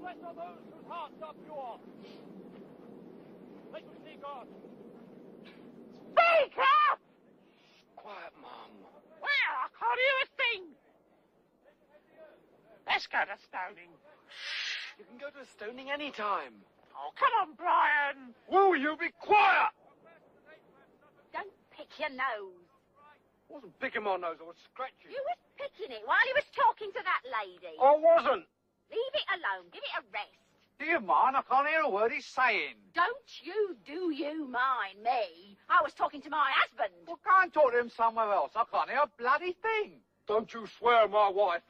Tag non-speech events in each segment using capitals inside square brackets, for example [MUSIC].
blessed are those whose hearts are pure. They shall see God. Speak up! Quiet, Mum. Well, I can't hear a thing. Let's go to stoning. You can go to a stoning any time. Oh, come on, Brian. Will you be quiet? Don't pick your nose. I wasn't picking my nose, I was scratching. You was picking it while you was talking to that lady. I wasn't. Leave it alone. Give it a rest. Do you mind? I can't hear a word he's saying. Don't you do you mind me. I was talking to my husband. Well, go and talk to him somewhere else. I can't hear a bloody thing. Don't you swear, my wife.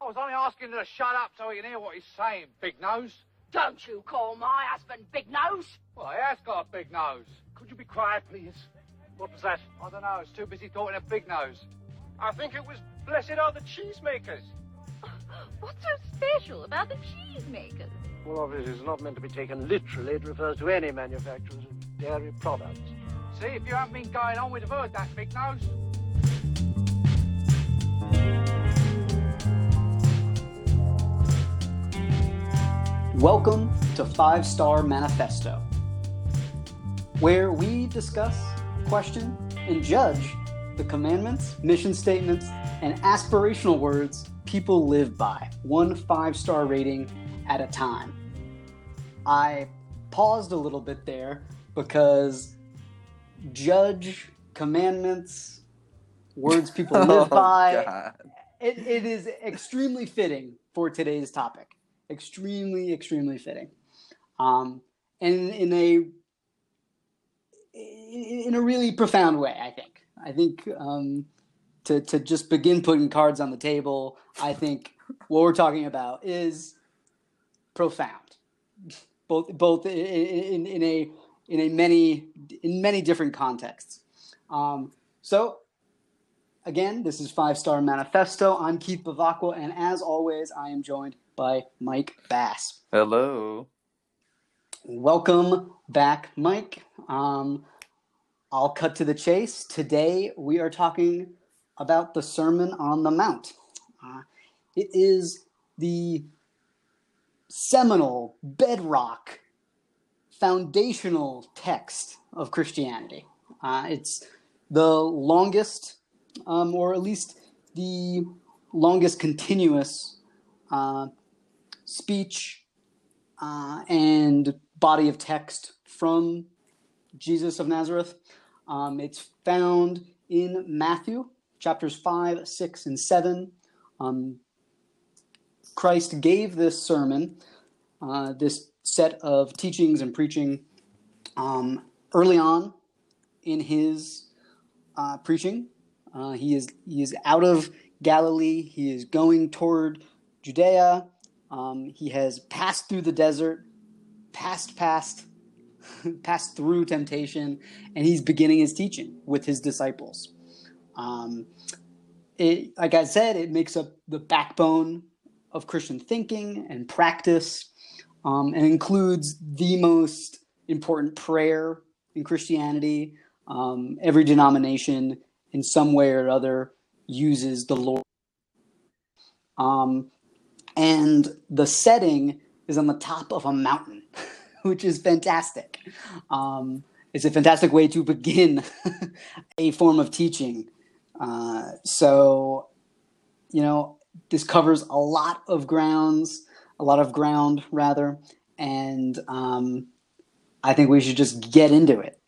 I was only asking her to shut up so he can hear what he's saying, big nose. Don't you call my husband Big Nose. Well, he has got a big nose. Could you be quiet, please? What was that? I don't know, I was too busy talking to big nose. I think it was blessed are the cheesemakers. What's so special about the cheesemakers? Well, obviously, it's not meant to be taken literally. It refers to any manufacturers of dairy products. See, if you haven't been going on, we'd have heard that, big nose. Welcome to Five Star Manifesto, where we discuss, question, and judge the commandments, mission statements, and aspirational words people live by, one five star rating at a time. I paused a little bit there because judge, commandments, words people [LAUGHS] live Oh, by, God. it, it is extremely fitting for today's topic. Extremely, extremely fitting. Um, and in a in in a really profound way, I think. I think um, to to just begin putting cards on the table, I think what we're talking about is profound, both both in, in, in a in a many in many different contexts. Um, so Again, this is Five Star Manifesto. I'm Keith Bavacqua, and as always, I am joined by Mike Bass. Hello. Welcome back, Mike. Um, I'll cut to the chase. Today, we are talking about the Sermon on the Mount. Uh, it is the seminal, bedrock, foundational text of Christianity. Uh, it's the longest, um, or at least the longest continuous uh, speech uh, and body of text from Jesus of Nazareth. Um, it's found in Matthew chapters 5, 6, and 7. Um, Christ gave this sermon, uh, this set of teachings and preaching um, early on in his uh, preaching. Uh, he is he is out of Galilee. He is going toward Judea. Um, he has passed through the desert, passed past, [LAUGHS] passed through temptation, and he's beginning his teaching with his disciples. Um, it, like I said, it makes up the backbone of Christian thinking and practice, um, and includes the most important prayer in Christianity. Um, every denomination, in some way or other, uses the Lord. Um, and the setting is on the top of a mountain, [LAUGHS] which is fantastic. Um, it's a fantastic way to begin [LAUGHS] a form of teaching. Uh, so, you know, this covers a lot of grounds, a lot of ground rather, and um, I think we should just get into it.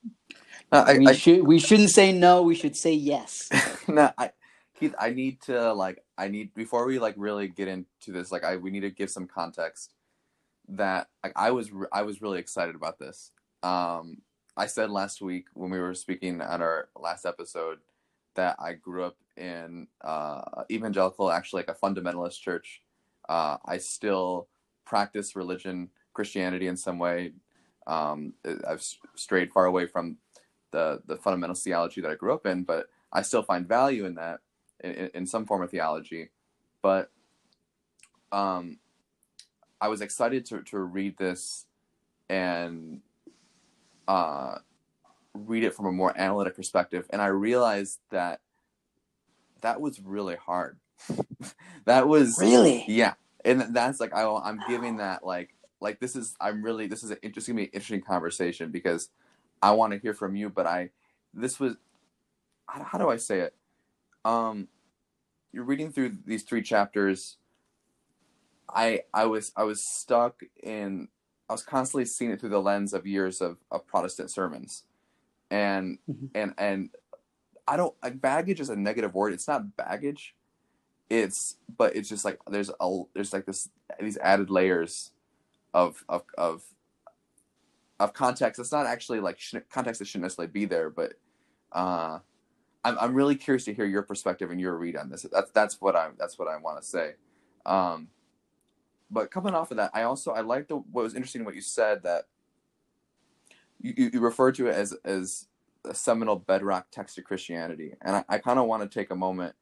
No, I, we I, should we shouldn't say no. We should say yes. [LAUGHS] no, I, Keith, I need to like, I need before we like really get into this, like, I we need to give some context that like I was re- I was really excited about this. Um, I said last week when we were speaking at our last episode that I grew up in uh, evangelical, actually like a fundamentalist church. Uh, I still practice religion, Christianity in some way. Um, I've strayed far away from the the fundamental theology that I grew up in, but I still find value in that in, in some form of theology. But um, I was excited to to read this and uh, read it from a more analytic perspective, and I realized that that was really hard. [LAUGHS] that was Really? yeah, and that's like I, I'm giving that like like this is I'm really this is an interesting be an interesting conversation because I want to hear from you, but I this was how, how do I say it? Um, you're reading through these three chapters. I I was I was stuck in I was constantly seeing it through the lens of years of, of Protestant sermons, and Mhm. and and I don't like baggage is a negative word. It's not baggage. It's but it's just like there's a there's like this these added layers of of of of context. It's not actually like sh- context that shouldn't necessarily be there, but uh, I'm I'm really curious to hear your perspective and your read on this. That's that's what I'm that's what I want to say. Um, but coming off of that, I also I liked the, what was interesting what you said that you, you, referred to it as as a seminal bedrock text of Christianity, and I, I kind of want to take a moment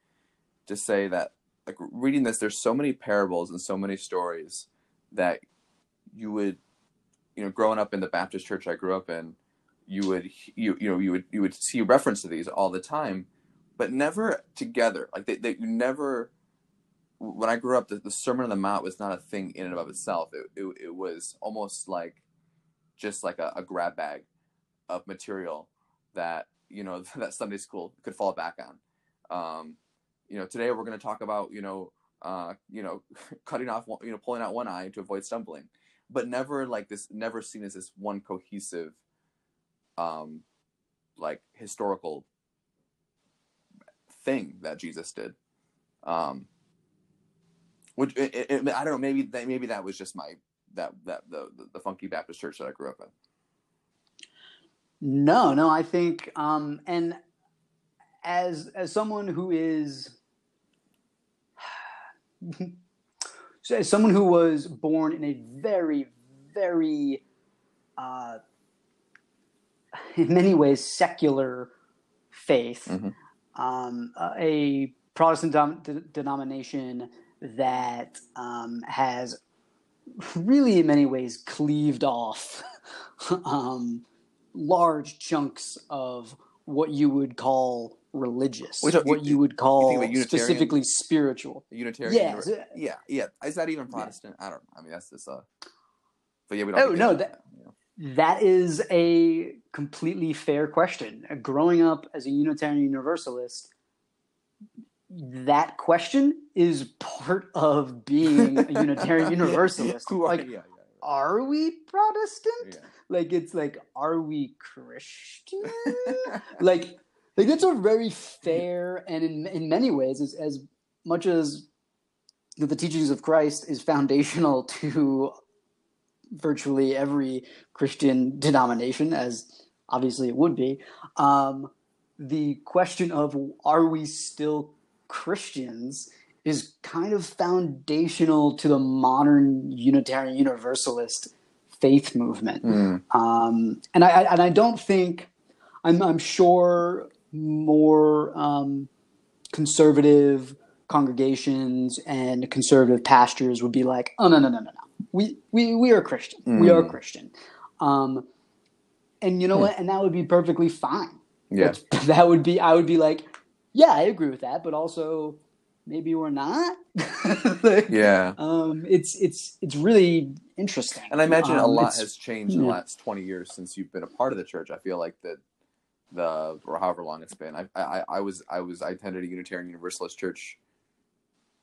to say that like reading this, there's so many parables and so many stories that you would you know growing up in the Baptist church I grew up in, you would you you know you would you would see reference to these all the time, but never together. Like that they, you never. When I grew up, the, the Sermon on the Mount was not a thing in and of itself. It it, it was almost like just like a, a grab bag of material that you know [LAUGHS] that Sunday school could fall back on. Um, you know, today we're going to talk about you know uh, you know [LAUGHS] cutting off you know pulling out one eye to avoid stumbling, but never like this, never seen as this one cohesive, um, like historical thing that Jesus did. Um, which it, it, I don't know, maybe that maybe that was just my that that the the funky Baptist church that I grew up in. No, no, I think, um, and as as someone who is, [SIGHS] as someone who was born in a very, very, uh, [LAUGHS] in many ways, secular faith, Mhm. um, uh, a Protestant dom- de- denomination that um, has really, in many ways, cleaved off. [LAUGHS] um, large chunks of what you would call religious, so what you- you would call think of a Unitarian- specifically spiritual. Unitarian. Yeah, so- yeah, yeah. Is that even Protestant? I don't. Know. I mean, that's just uh. But yeah, we don't. Oh, no, that- you. That is a completely fair question. Growing up as a Unitarian Universalist, that question is part of being a Unitarian [LAUGHS] Universalist. Who are like, yeah, are we Protestant? yeah, Like, it's like, are we Christian? [LAUGHS] like like that's a very fair and in in many ways as as much as the teachings of Christ is foundational [LAUGHS] to virtually every Christian denomination, as obviously it would be. Um, the question of are we still Christians is kind of foundational to the modern Unitarian Universalist faith movement. Mm. Um, and I, and I don't think I'm I'm sure more um, conservative congregations and conservative pastors would be like, oh no no no no no, we we we are Christian, we are Mm. Christian, um, and you know what, and that would be perfectly fine. yeah. [LAUGHS] That would be I would be like, yeah, I agree with that, but also maybe we're not. Like, [LAUGHS] Yeah. Um, it's it's it's really interesting, And I imagine a Um, lot has changed in the last twenty years since you've been a part of the church. I feel like that the or however long it's been. I I, I was I was I attended a Unitarian Universalist church.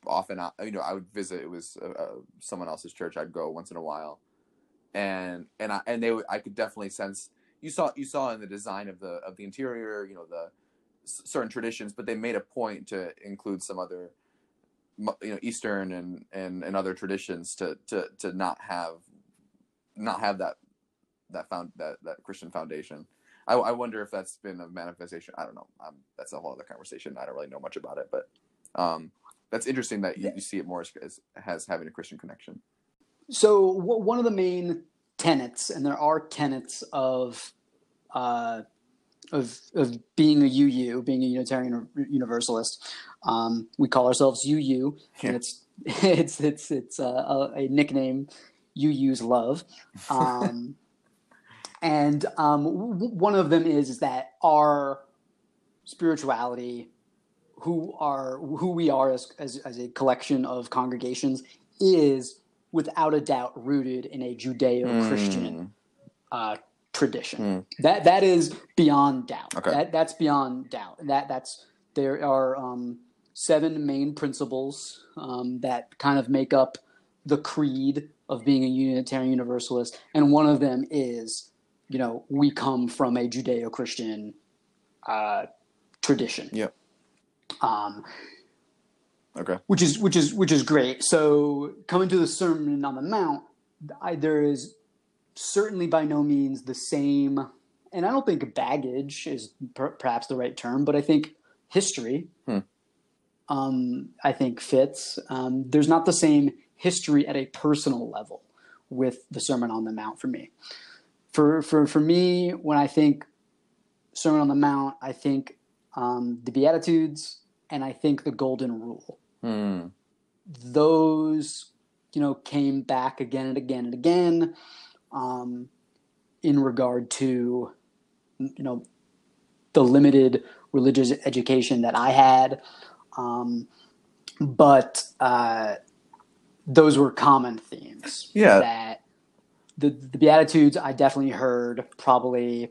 Often, I, you know, I would visit. It was uh, uh, someone else's church. I'd go once in a while, and and I and they would- I could definitely sense. You saw you saw in the design of the of the interior, you know, the certain traditions, but they made a point to include some other you know eastern and and and other traditions to to to not have not have that that found that that christian foundation. I, I wonder if that's been a manifestation. I don't know. That's a whole other conversation. I don't really know much about it but um that's interesting that you, you see it more as, as has having a christian connection. So w- one of the main tenets, and there are tenets of uh, of of being a UU, being a Unitarian Universalist. Um, we call ourselves UU, Yeah. and it's [LAUGHS] it's it's it's uh, a, a nickname UU's love. Um, [LAUGHS] and um, w- one of them is, is that our spirituality, who are who we are as, as as a collection of congregations, is without a doubt rooted in a Judeo-Christian uh, tradition. That that is beyond doubt. Okay. That that's beyond doubt. That that's there are um, seven main principles um, that kind of make up the creed of being a Unitarian Universalist, and one of them is, you know, we come from a Judeo-Christian uh, tradition. Yep. Um, Okay. which is which is which is great. So coming to the Sermon on the Mount, I, there is certainly by no means the same, and I don't think baggage is per, perhaps the right term, but I think history, Hmm. um, I think fits. Um, there's not the same history at a personal level with the Sermon on the Mount for me. For for for me, when I think Sermon on the Mount, I think um, the Beatitudes and I think the Golden Rule Hmm. those you know came back again and again and again um, in regard to you know the limited religious education that I had, um, but uh, those were common themes. Yeah. that the the Beatitudes I definitely heard probably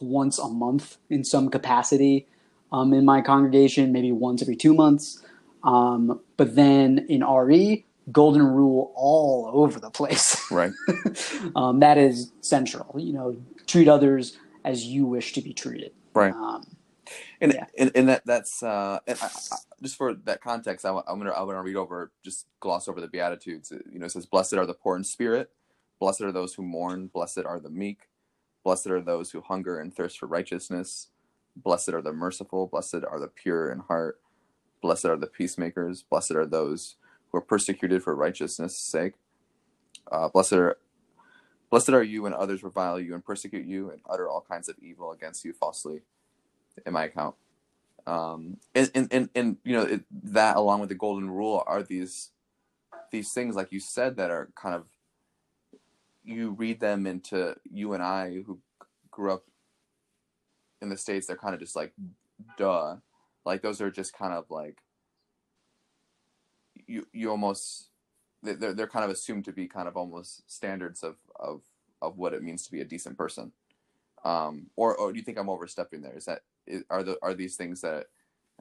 once a month in some capacity um, in my congregation, maybe once every two months. Um, but then in RE, golden rule all over the place. Right. [LAUGHS] um, that is central. You know, treat others as you wish to be treated. Right. Um, And Yeah. and, and that that's uh and I, I, just for that context, I, I'm gonna I'm gonna read over just gloss over the beatitudes. You know, it says, "Blessed are the poor in spirit, blessed are those who mourn, blessed are the meek, blessed are those who hunger and thirst for righteousness, blessed are the merciful, blessed are the pure in heart, blessed are the peacemakers, blessed are those who are persecuted for righteousness' sake, uh, blessed are." Blessed are you when others revile you and persecute you and utter all kinds of evil against you falsely in my account. Um, and, and, and, and you know, it, that along with the golden rule are these, these things, like you said, that are kind of, you read them into you and I who grew up in the States, they're kind of just like, duh. Like those are just kind of like, you, you almost, they- they're, they're kind of assumed to be kind of almost standards of, of, of what it means to be a decent person. Um, or, or do you think I'm overstepping there? Is that are the are these things that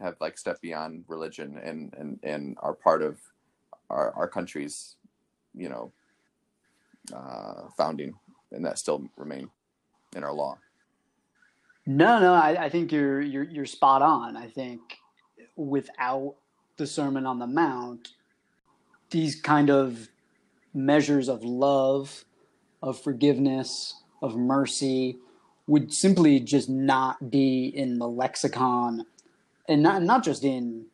have like stepped beyond religion and and and are part of our our country's you know uh, founding and that still remain in our law? No, no, I, I think you're you're you're spot on. I think without the Sermon on the Mount, these kind of measures of love, of forgiveness, of mercy would simply just not be in the lexicon and not not just in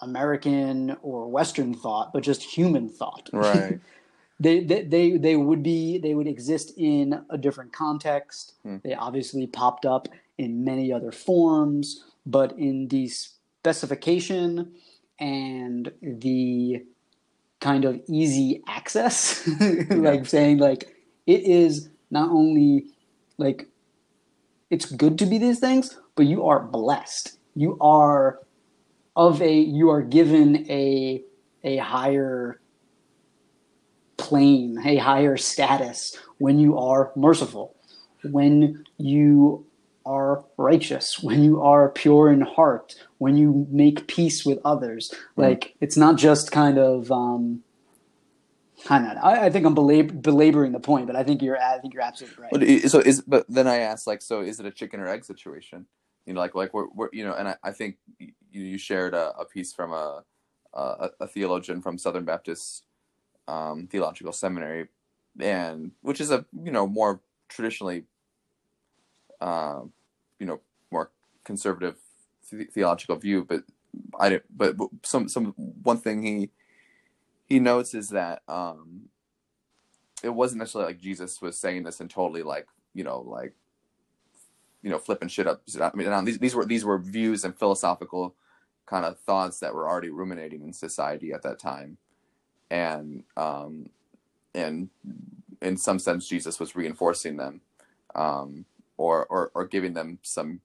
American or Western thought, but just human thought. Right. [LAUGHS] they, they they they would be they would exist in a different context. Hmm. They obviously popped up in many other forms, but in the specification and the kind of easy access, [LAUGHS] like saying like it is not only like it's good to be these things, but you are blessed. You are of a you are given a a higher plane, a higher status when you are merciful, when you are righteous, when you are pure in heart, when you make peace with others. Like it's not just kind of um I don't know. I, I think I'm belab- belaboring the point, but I think you're I think you're absolutely right. But so is but then I asked like so is it a chicken or egg situation? You know, like like we're, we're you know, and I, I think you you shared a, a piece from a, a a theologian from Southern Baptist um, Theological Seminary, and which is a you know more traditionally, uh, you know, more conservative the- theological view. But I didn't. But, some some one thing he he notes is that um, it wasn't necessarily like Jesus was saying this and totally like you know like you know flipping shit up. I mean, these these were these were views and philosophical kind of thoughts that were already ruminating in society at that time, and um, and in some sense, Jesus was reinforcing them, um, or or or giving them some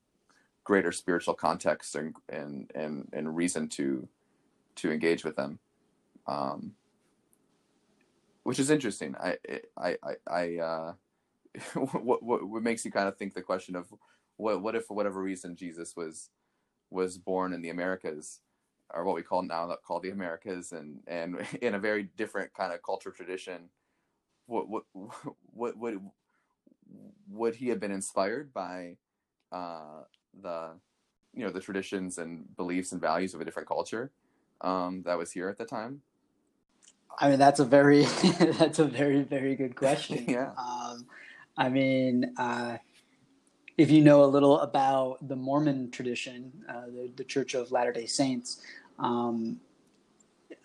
greater spiritual context and and and, and reason to to engage with them. Um, which is interesting. I I I, I uh, [LAUGHS] what, what what makes you kind of think the question of what what if for whatever reason Jesus was was born in the Americas or what we call now call the Americas and and [LAUGHS] in a very different kind of culture tradition what what [LAUGHS] what would would he have been inspired by uh, the you know the traditions and beliefs and values of a different culture um, that was here at the time I mean, that's a very [LAUGHS] that's a very very good question. [LAUGHS] Yeah. Um, I mean, uh, if you know a little about the Mormon tradition, uh, the, the Church of Latter Day Saints, um,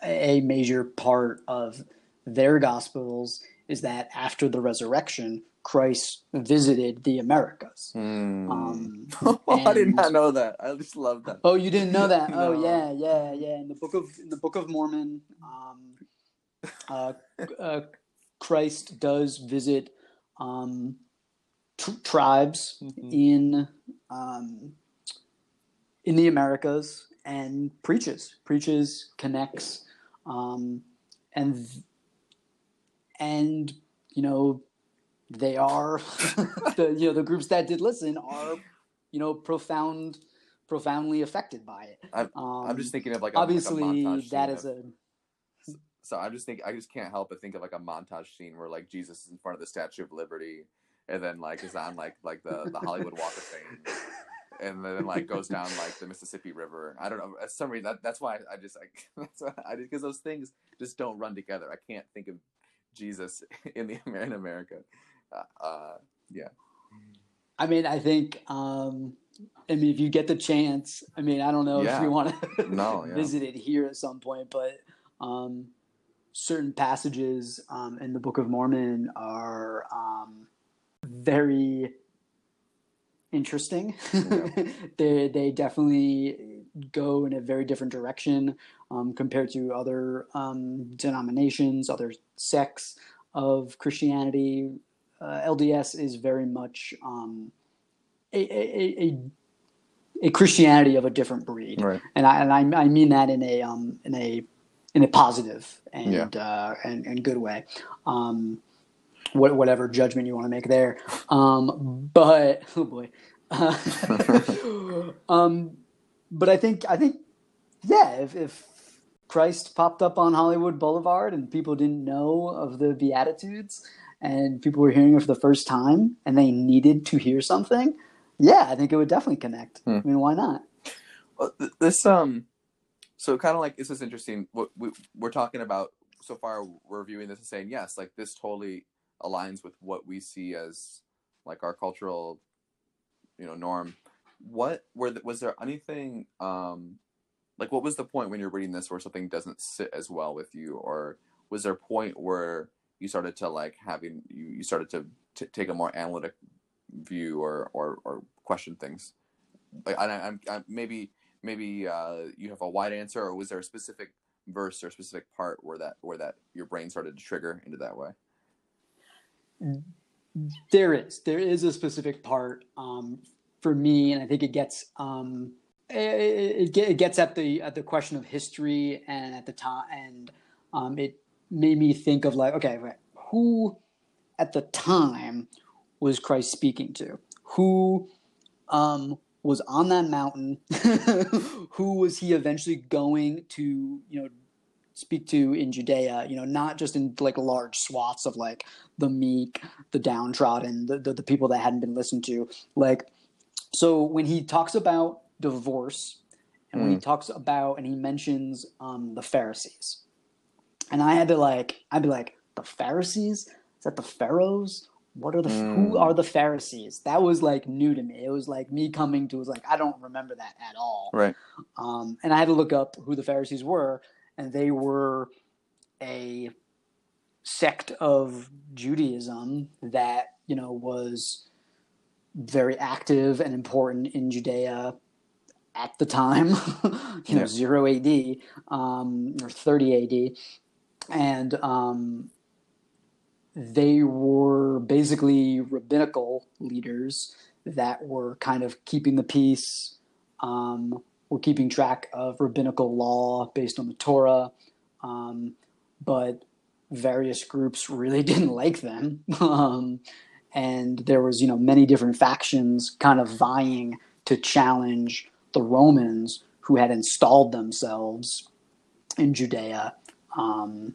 a major part of their gospels is that after the resurrection, Christ visited the Americas. Hmm. Um, [LAUGHS] I did not know that I just love that Oh, you didn't know [LAUGHS] that? Oh, yeah, yeah, yeah. In the book of in the book of Mormon, um, uh, [LAUGHS] uh, Christ does visit um, tr- tribes Mhm. in um, in the Americas and preaches, preaches, connects, um, and and you know they are [LAUGHS] the you know the groups that did listen are you know profound profoundly affected by it. I'm- um, I'm just thinking of like a, like a obviously montage that is of- a So I'm just think I just can't help but think of like a montage scene where like Jesus is in front of the Statue of Liberty, and then like is on like like the the Hollywood Walk of Fame, and then like goes down like the Mississippi River. I don't know. Some reason, that, that's why I just like [LAUGHS] that's why I because those things just don't run together. I can't think of Jesus in the in America. Uh, yeah. I mean, I think, um, I mean, if you get the chance, I mean, I don't know Yeah. if you want to [LAUGHS] No, yeah. visit it here at some point, but um, certain passages um, in the Book of Mormon are um, very interesting. [LAUGHS] they they definitely go in a very different direction um, compared to other um, denominations, other sects of Christianity. Uh, LDS is very much um, a, a, a a Christianity of a different breed, Right. and I and I, I mean that in a um, in a in a positive and uh, and, and good way. Um, what, whatever judgment you want to make there, um, but oh boy, [LAUGHS] um, but I think I think yeah, if, if Christ popped up on Hollywood Boulevard and people didn't know of the Beatitudes and people were hearing it for the first time and they needed to hear something, yeah, I think it would definitely connect. Hmm. I mean, why not? Well, this um, so kind of like this is interesting. What we, we're talking about so far, we're viewing this and saying yes, like this totally aligns with what we see as like our cultural, you know, norm. What were the, was there anything um, like what was the point when you're reading this where something doesn't sit as well with you, or was there a point where you started to like having you, you started to t- take a more analytic view or or, or question things? Like I, I'm maybe maybe uh, you have a wide answer, or was there a specific verse or specific part where that where that your brain started to trigger into that way? There is. There is a specific part um, for me, and I think it gets um, it, it, it gets at the at the question of history and at the time, and um, it made me think of like, okay, right, who at the time was Christ speaking to? Who um, was on that mountain? [LAUGHS] who was he eventually going to, you know, speak to in Judea? You know, not just in like large swaths of like the meek, the downtrodden, the, the, the people that hadn't been listened to. Like, so when he talks about divorce and when he talks about and he mentions um, the Pharisees, and I had to like, I'd be like, the Pharisees? Is that the Pharaohs? What are the who Mm. are the Pharisees? That was like new to me. It was like me coming to was like I don't remember that at all. Right. Um, and I had to look up who the Pharisees were, and they were a sect of Judaism that you know was very active and important in Judea at the time, [LAUGHS] you know, Yeah. zero AD um, or thirty AD, and um, they were basically rabbinical leaders that were kind of keeping the peace, um, were keeping track of rabbinical law based on the Torah, um, but various groups really [LAUGHS] didn't like them. Um, and there was, you know, many different factions kind of vying to challenge the Romans who had installed themselves in Judea. Um,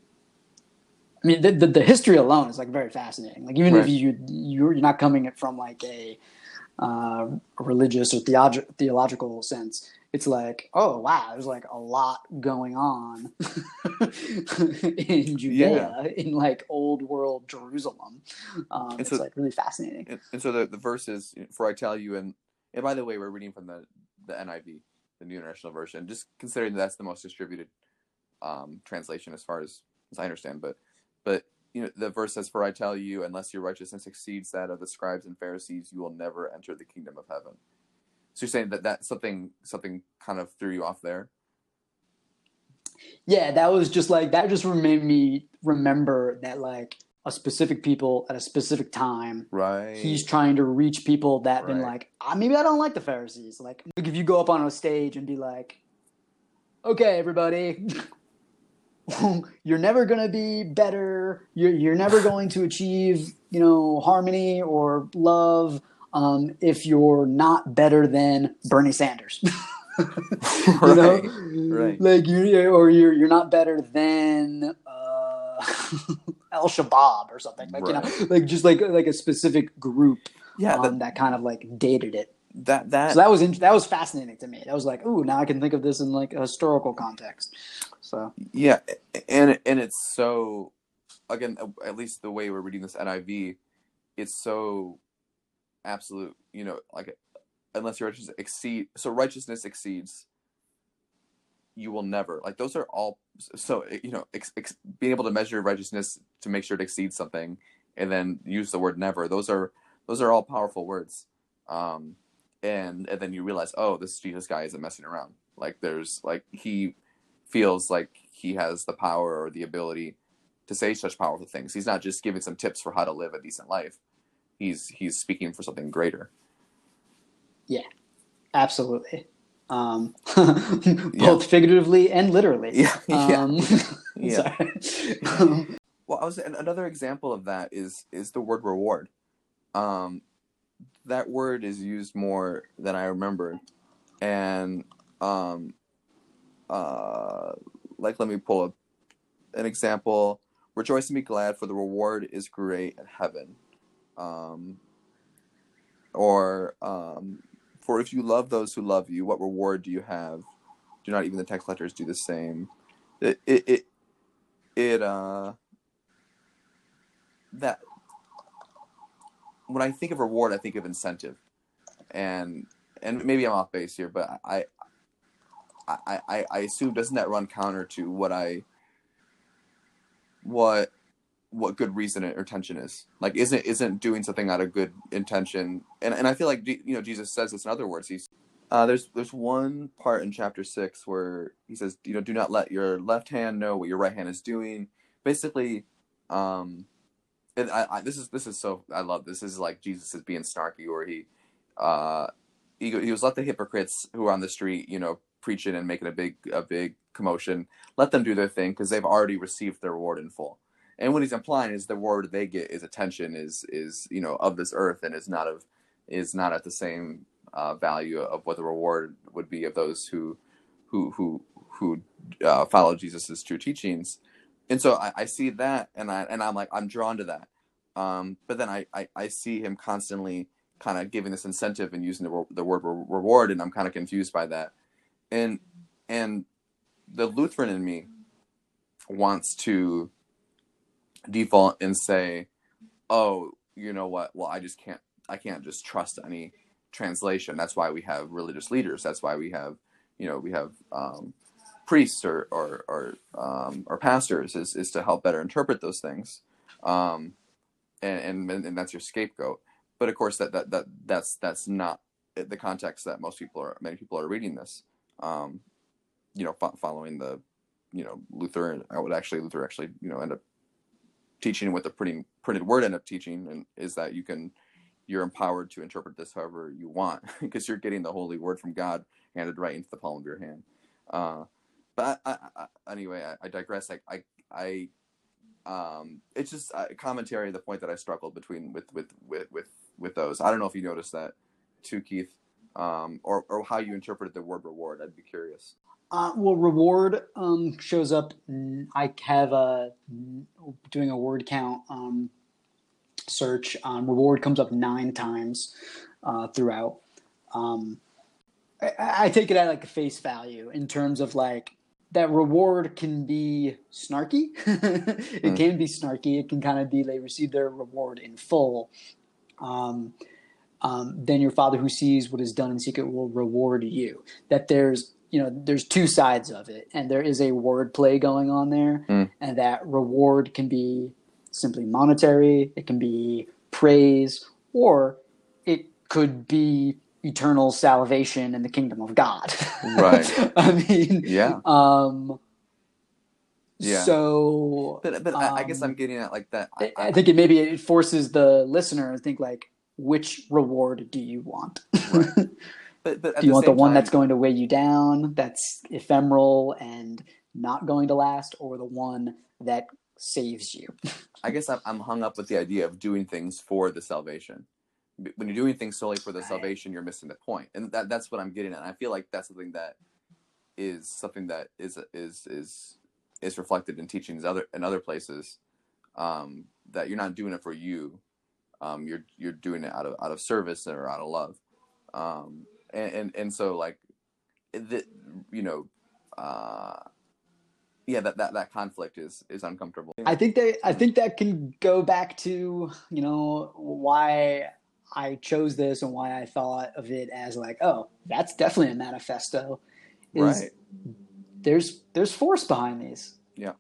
I mean, the, the, the, history alone is like very fascinating. Like even right. if you you're not coming it from like a uh, religious or theolog- theological sense, it's like, oh wow, there's like a lot going on [LAUGHS] in Judea, yeah. in like old world Jerusalem. Um, it's so, like really fascinating. And, and so the, the verse is, for I tell you, and and by the way, we're reading from the the NIV, the New International Version, just considering that that's the most distributed um, translation as far as as I understand. But but you know the verse says, "For I tell you, unless your righteousness exceeds that of the scribes and Pharisees, you will never enter the kingdom of heaven." So you're saying that that something something kind of threw you off there? Yeah, that was just like that just made me remember that like a specific people at a specific time. Right. He's trying to reach people that right. been like, ah, maybe I don't like the Pharisees. Like, if you go up on a stage and be like, okay, everybody, [LAUGHS] [LAUGHS] you're never going to be better. You're, you're never [LAUGHS] going to achieve, you know, harmony or love um, if you're not better than Bernie Sanders. [LAUGHS] you right, know, right. like you or you're you're not better than uh, Al Shabaab or something. Like right. you know, like just like like a specific group. Yeah, um, that kind of like dated it. That that so that was in, that was fascinating to me. That was like, ooh, now I can think of this in like a historical context. So. Yeah, and and it's so again, at least the way we're reading this NIV, it's so absolute, you know, like unless your righteousness exceed so righteousness exceeds you will never like those are all so you know ex, ex, being able to measure righteousness to make sure it exceeds something and then use the word never those are those are all powerful words. Um and and then you realize oh this jesus guy isn't messing around. Like there's like he feels like he has the power or the ability to say such powerful things he's not just giving some tips for how to live a decent life he's he's speaking for something greater. Yeah, absolutely. Um, [LAUGHS] both yeah. figuratively and literally. [LAUGHS] Yeah, yeah. Um, [LAUGHS] yeah. um, well, I was another example of that is is the word reward. Um, that word is used more than I remember, and um, uh, like let me pull up an example. Rejoice and be glad, for the reward is great in heaven um, or um, for if you love those who love you, what reward do you have? Do not even the tax collectors do the same? It it it, it uh that when I think of reward, I think of incentive, and and maybe I'm off base here, but I I I, I assume doesn't that run counter to what I what what good reason or intention is. Like, isn't isn't doing something out of good intention? And and I feel like you know Jesus says this in other words. He's uh, there's there's one part in chapter six where he says, you know, do not let your left hand know what your right hand is doing. Basically, um, and I, I this is this is so I love this. this is like Jesus is being snarky, or he, uh, he he was let the hypocrites who are on the street, you know, preaching and making a big a big commotion. Let them do their thing because they've already received their reward in full and what he's implying is the reward they get is attention is is you know of this earth and is not of is not at the same uh, value of what the reward would be of those who who who who uh, follow Jesus's true teachings. And so I, I, see that, and I and I'm like I'm drawn to that. Um, but then I, I, I see him constantly kind of giving this incentive and using the the word re- reward, and I'm kind of confused by that. And and the Lutheran in me wants to default and say, oh, you know what? Well, I just can't. I can't just trust any translation. That's why we have religious leaders. That's why we have, you know, we have um, priests or or or, um, or pastors is is to help better interpret those things, um, and, and and that's your scapegoat. But of course, that that that that's that's not the context that most people are. Many people are reading this. Um, you know, fo- following the, you know, Luther. I would actually Luther actually you know end up teaching with the printing printed word end up teaching and is that you can you're empowered to interpret this however you want [LAUGHS] because you're getting the holy word from God handed right into the palm of your hand. Uh, but I, I, I, anyway, I, digress. I, I, um, it's just a commentary. The point that I struggled between with with with with with those. I don't know if you noticed that too, Keith, um, or or how you interpreted the word reward. I'd be curious. Uh, well, reward um, shows up. I have a doing a word count um, search. Um, reward comes up nine times uh, throughout. Um, I, I, take it at like face value in terms of like that reward can be snarky. [LAUGHS] it mm. can be snarky. It can kind of be they receive their reward in full. Um, um, then your father who sees what is done in secret will reward you. That there's you know there's two sides of it, and there is a word play going on there, mm. and that reward can be simply monetary, it can be praise, or it could be eternal salvation in the kingdom of God. [LAUGHS] Right. I mean, yeah. Um, yeah. So, but but um, I, I, guess I'm um, getting at like that. I, I, think it maybe it forces the listener to think like, which reward do you want? Right. [LAUGHS] But, but do you want the one time, that's going to weigh you down, that's ephemeral and not going to last, or the one that saves you? I guess I'm hung up with the idea of doing things for the salvation when you're doing things solely for the right. salvation, you're missing the point, and that that's what I'm getting at. I feel like that's something that is something that is is is is reflected in teachings other in other places. Um, that you're not doing it for you, um, you're you're doing it out of out of service or out of love, um, and, and and so like, the, you know, uh, yeah, that, that that conflict is is uncomfortable. I think that I think that can go back to you know why I chose this and why I thought of it as like, oh, that's definitely a manifesto. Right. There's there's force behind these. Yeah.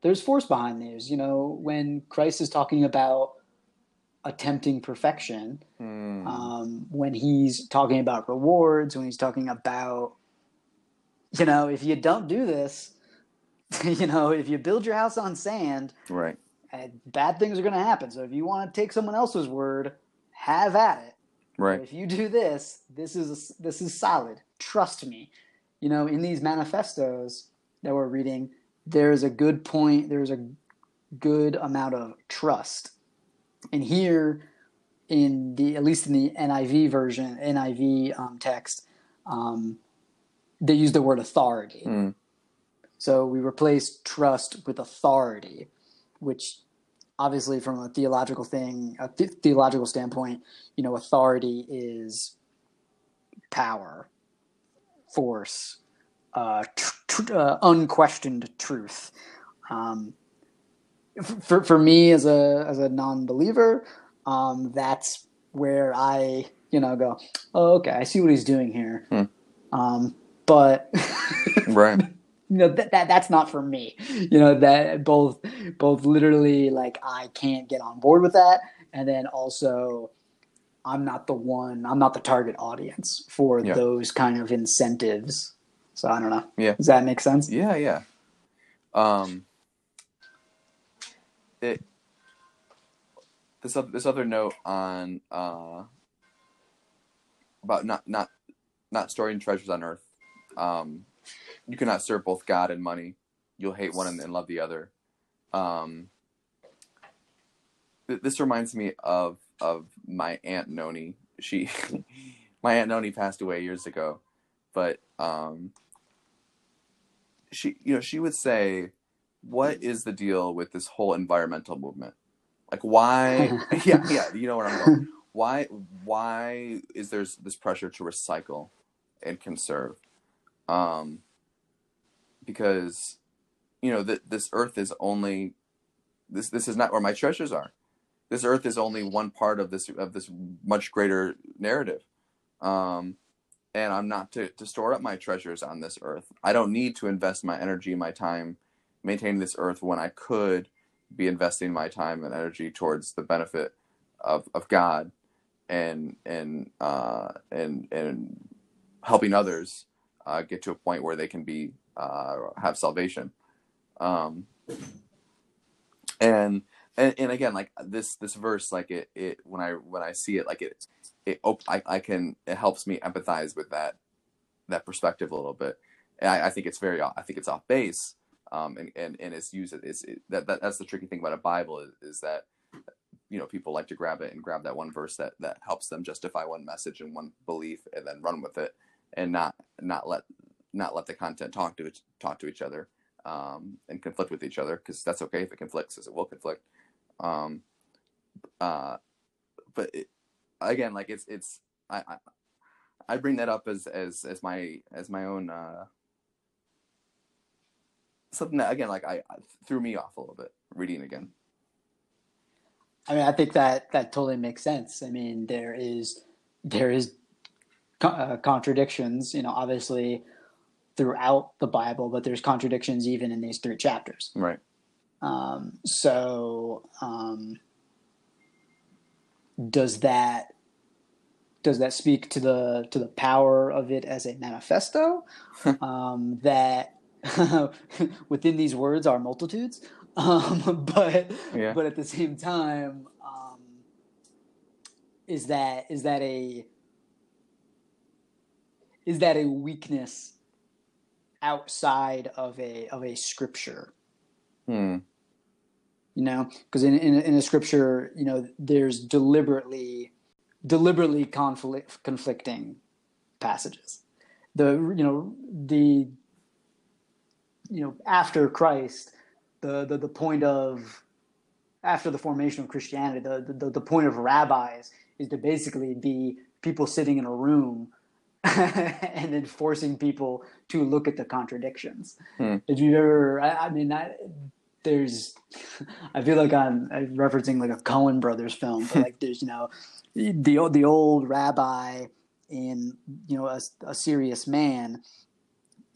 There's force behind these. You know, when Christ is talking about attempting perfection, mm. um, when he's talking about rewards, when he's talking about, you know, if you don't do this, [LAUGHS] you know, if you build your house on sand, right, bad things are going to happen. So if you want to take someone else's word, have at it. Right. But if you do this, this is this is solid. Trust me. You know, in these manifestos that we're reading, there's a good point. There's a good amount of trust. And here, in the at least in the NIV version, NIV um, text, um, they use the word authority. Mm. So we replace trust with authority, which obviously from a theological thing, a th- theological standpoint, you know, authority is power, force, uh, tr- tr- uh, unquestioned truth. Um, for for me as a as a non-believer, um, that's where I you know go. Oh, okay, I see what he's doing here. Hmm. Um, but [LAUGHS] right you know that, that that's not for me you know that both both literally like i can't get on board with that and then also i'm not the one i'm not the target audience for yeah. those kind of incentives so i don't know yeah does that make sense yeah yeah um it this other, this other note on uh about not not not storing treasures on earth um you cannot serve both God and money. You'll hate one and, love the other. Um, th- this reminds me of of my aunt Noni. She, [LAUGHS] my aunt Noni passed away years ago, but um, she, you know, she would say, "What is the deal with this whole environmental movement? Like, why? [LAUGHS] [LAUGHS] yeah, yeah, you know where I'm going. [LAUGHS] Why, why is there this pressure to recycle and conserve?" Um, because you know that this earth is only this this is not where my treasures are this earth is only one part of this of this much greater narrative um and i'm not to, to store up my treasures on this earth i don't need to invest my energy my time maintaining this earth when i could be investing my time and energy towards the benefit of, of god and and uh and and helping others uh, get to a point where they can be uh, have salvation. Um, and, and and again, like this this verse, like it it when I when I see it, like it it op- I I can it helps me empathize with that that perspective a little bit. And I, I think it's very I think it's off base, um, and and and it's used it's it, that, that that's the tricky thing about a Bible is, is that you know people like to grab it and grab that one verse that that helps them justify one message and one belief and then run with it and not not let not let the content talk to talk to each other um, and conflict with each other because that's okay if it conflicts as it will conflict. Um, uh, but it, again like it's it's I, I I bring that up as as as my as my own uh something that again like I threw me off a little bit reading again. I mean, I think that that totally makes sense. I mean, there is there is uh, contradictions, you know, obviously throughout the Bible, but there's contradictions even in these three chapters. Right. Um, so, um, does that does that speak to the to the power of it as a manifesto? [LAUGHS] um, that [LAUGHS] within these words are multitudes, um, [LAUGHS] but yeah. but at the same time, um, is that is that a is that a weakness outside of a of a scripture? Hmm. You know, because in, in in a scripture, you know, there's deliberately deliberately conflict conflicting passages. The you know the you know after Christ, the the, the point of after the formation of Christianity, the, the the point of rabbis is to basically be people sitting in a room [LAUGHS] and then forcing people to look at the contradictions. Hmm. If you ever, I, I mean, I, there's, I feel like I'm, I'm referencing like a Coen Brothers film, but like there's, you know, the old, the old rabbi in you know a, a serious man,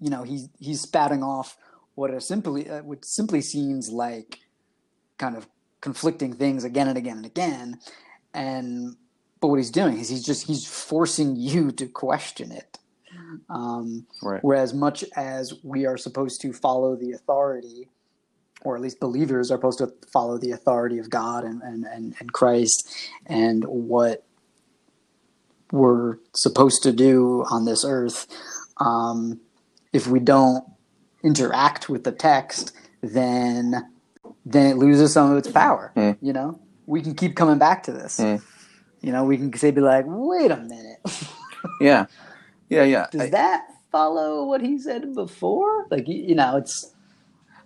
you know he's he's spouting off what are simply uh, what simply seems like kind of conflicting things again and again and again, and but what he's doing is he's just he's forcing you to question it. Um, right. Whereas much as we are supposed to follow the authority or at least believers are supposed to follow the authority of God and, and, and, and Christ and what we're supposed to do on this earth. Um, if we don't interact with the text, then then it loses some of its power. Mm. You know, we can keep coming back to this. Mm. You know, we can say, be like, wait a minute. [LAUGHS] yeah, yeah, yeah. Does I, that follow what he said before? Like, you know, it's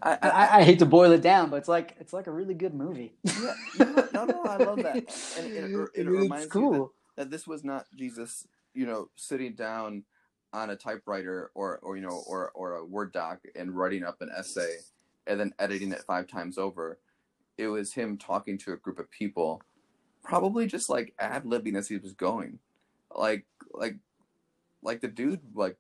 I, I, I, hate to boil it down, but it's like it's like a really good movie. Yeah, no, no, no, I love that, and it, it, [LAUGHS] it reminds cool. me that, that, this was not Jesus, you know, sitting down on a typewriter or, or you know, or or a Word doc and writing up an essay, and then editing it five times over. It was him talking to a group of people, probably just like ad libbing as he was going, like like like the dude like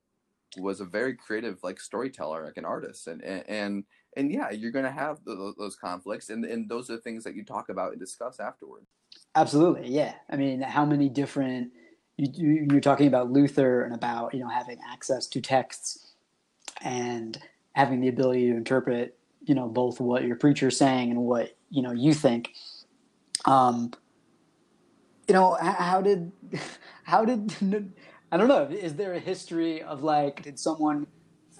was a very creative like storyteller, like an artist, and and. and and yeah, you're going to have the, those conflicts, and and those are the things that you talk about and discuss afterward. Absolutely, yeah. I mean, how many different you, you're talking about Luther and about you know having access to texts and having the ability to interpret you know both what your preacher's saying and what you know you think. Um, you know, how did [LAUGHS] how did [LAUGHS] I don't know? Is there a history of like did someone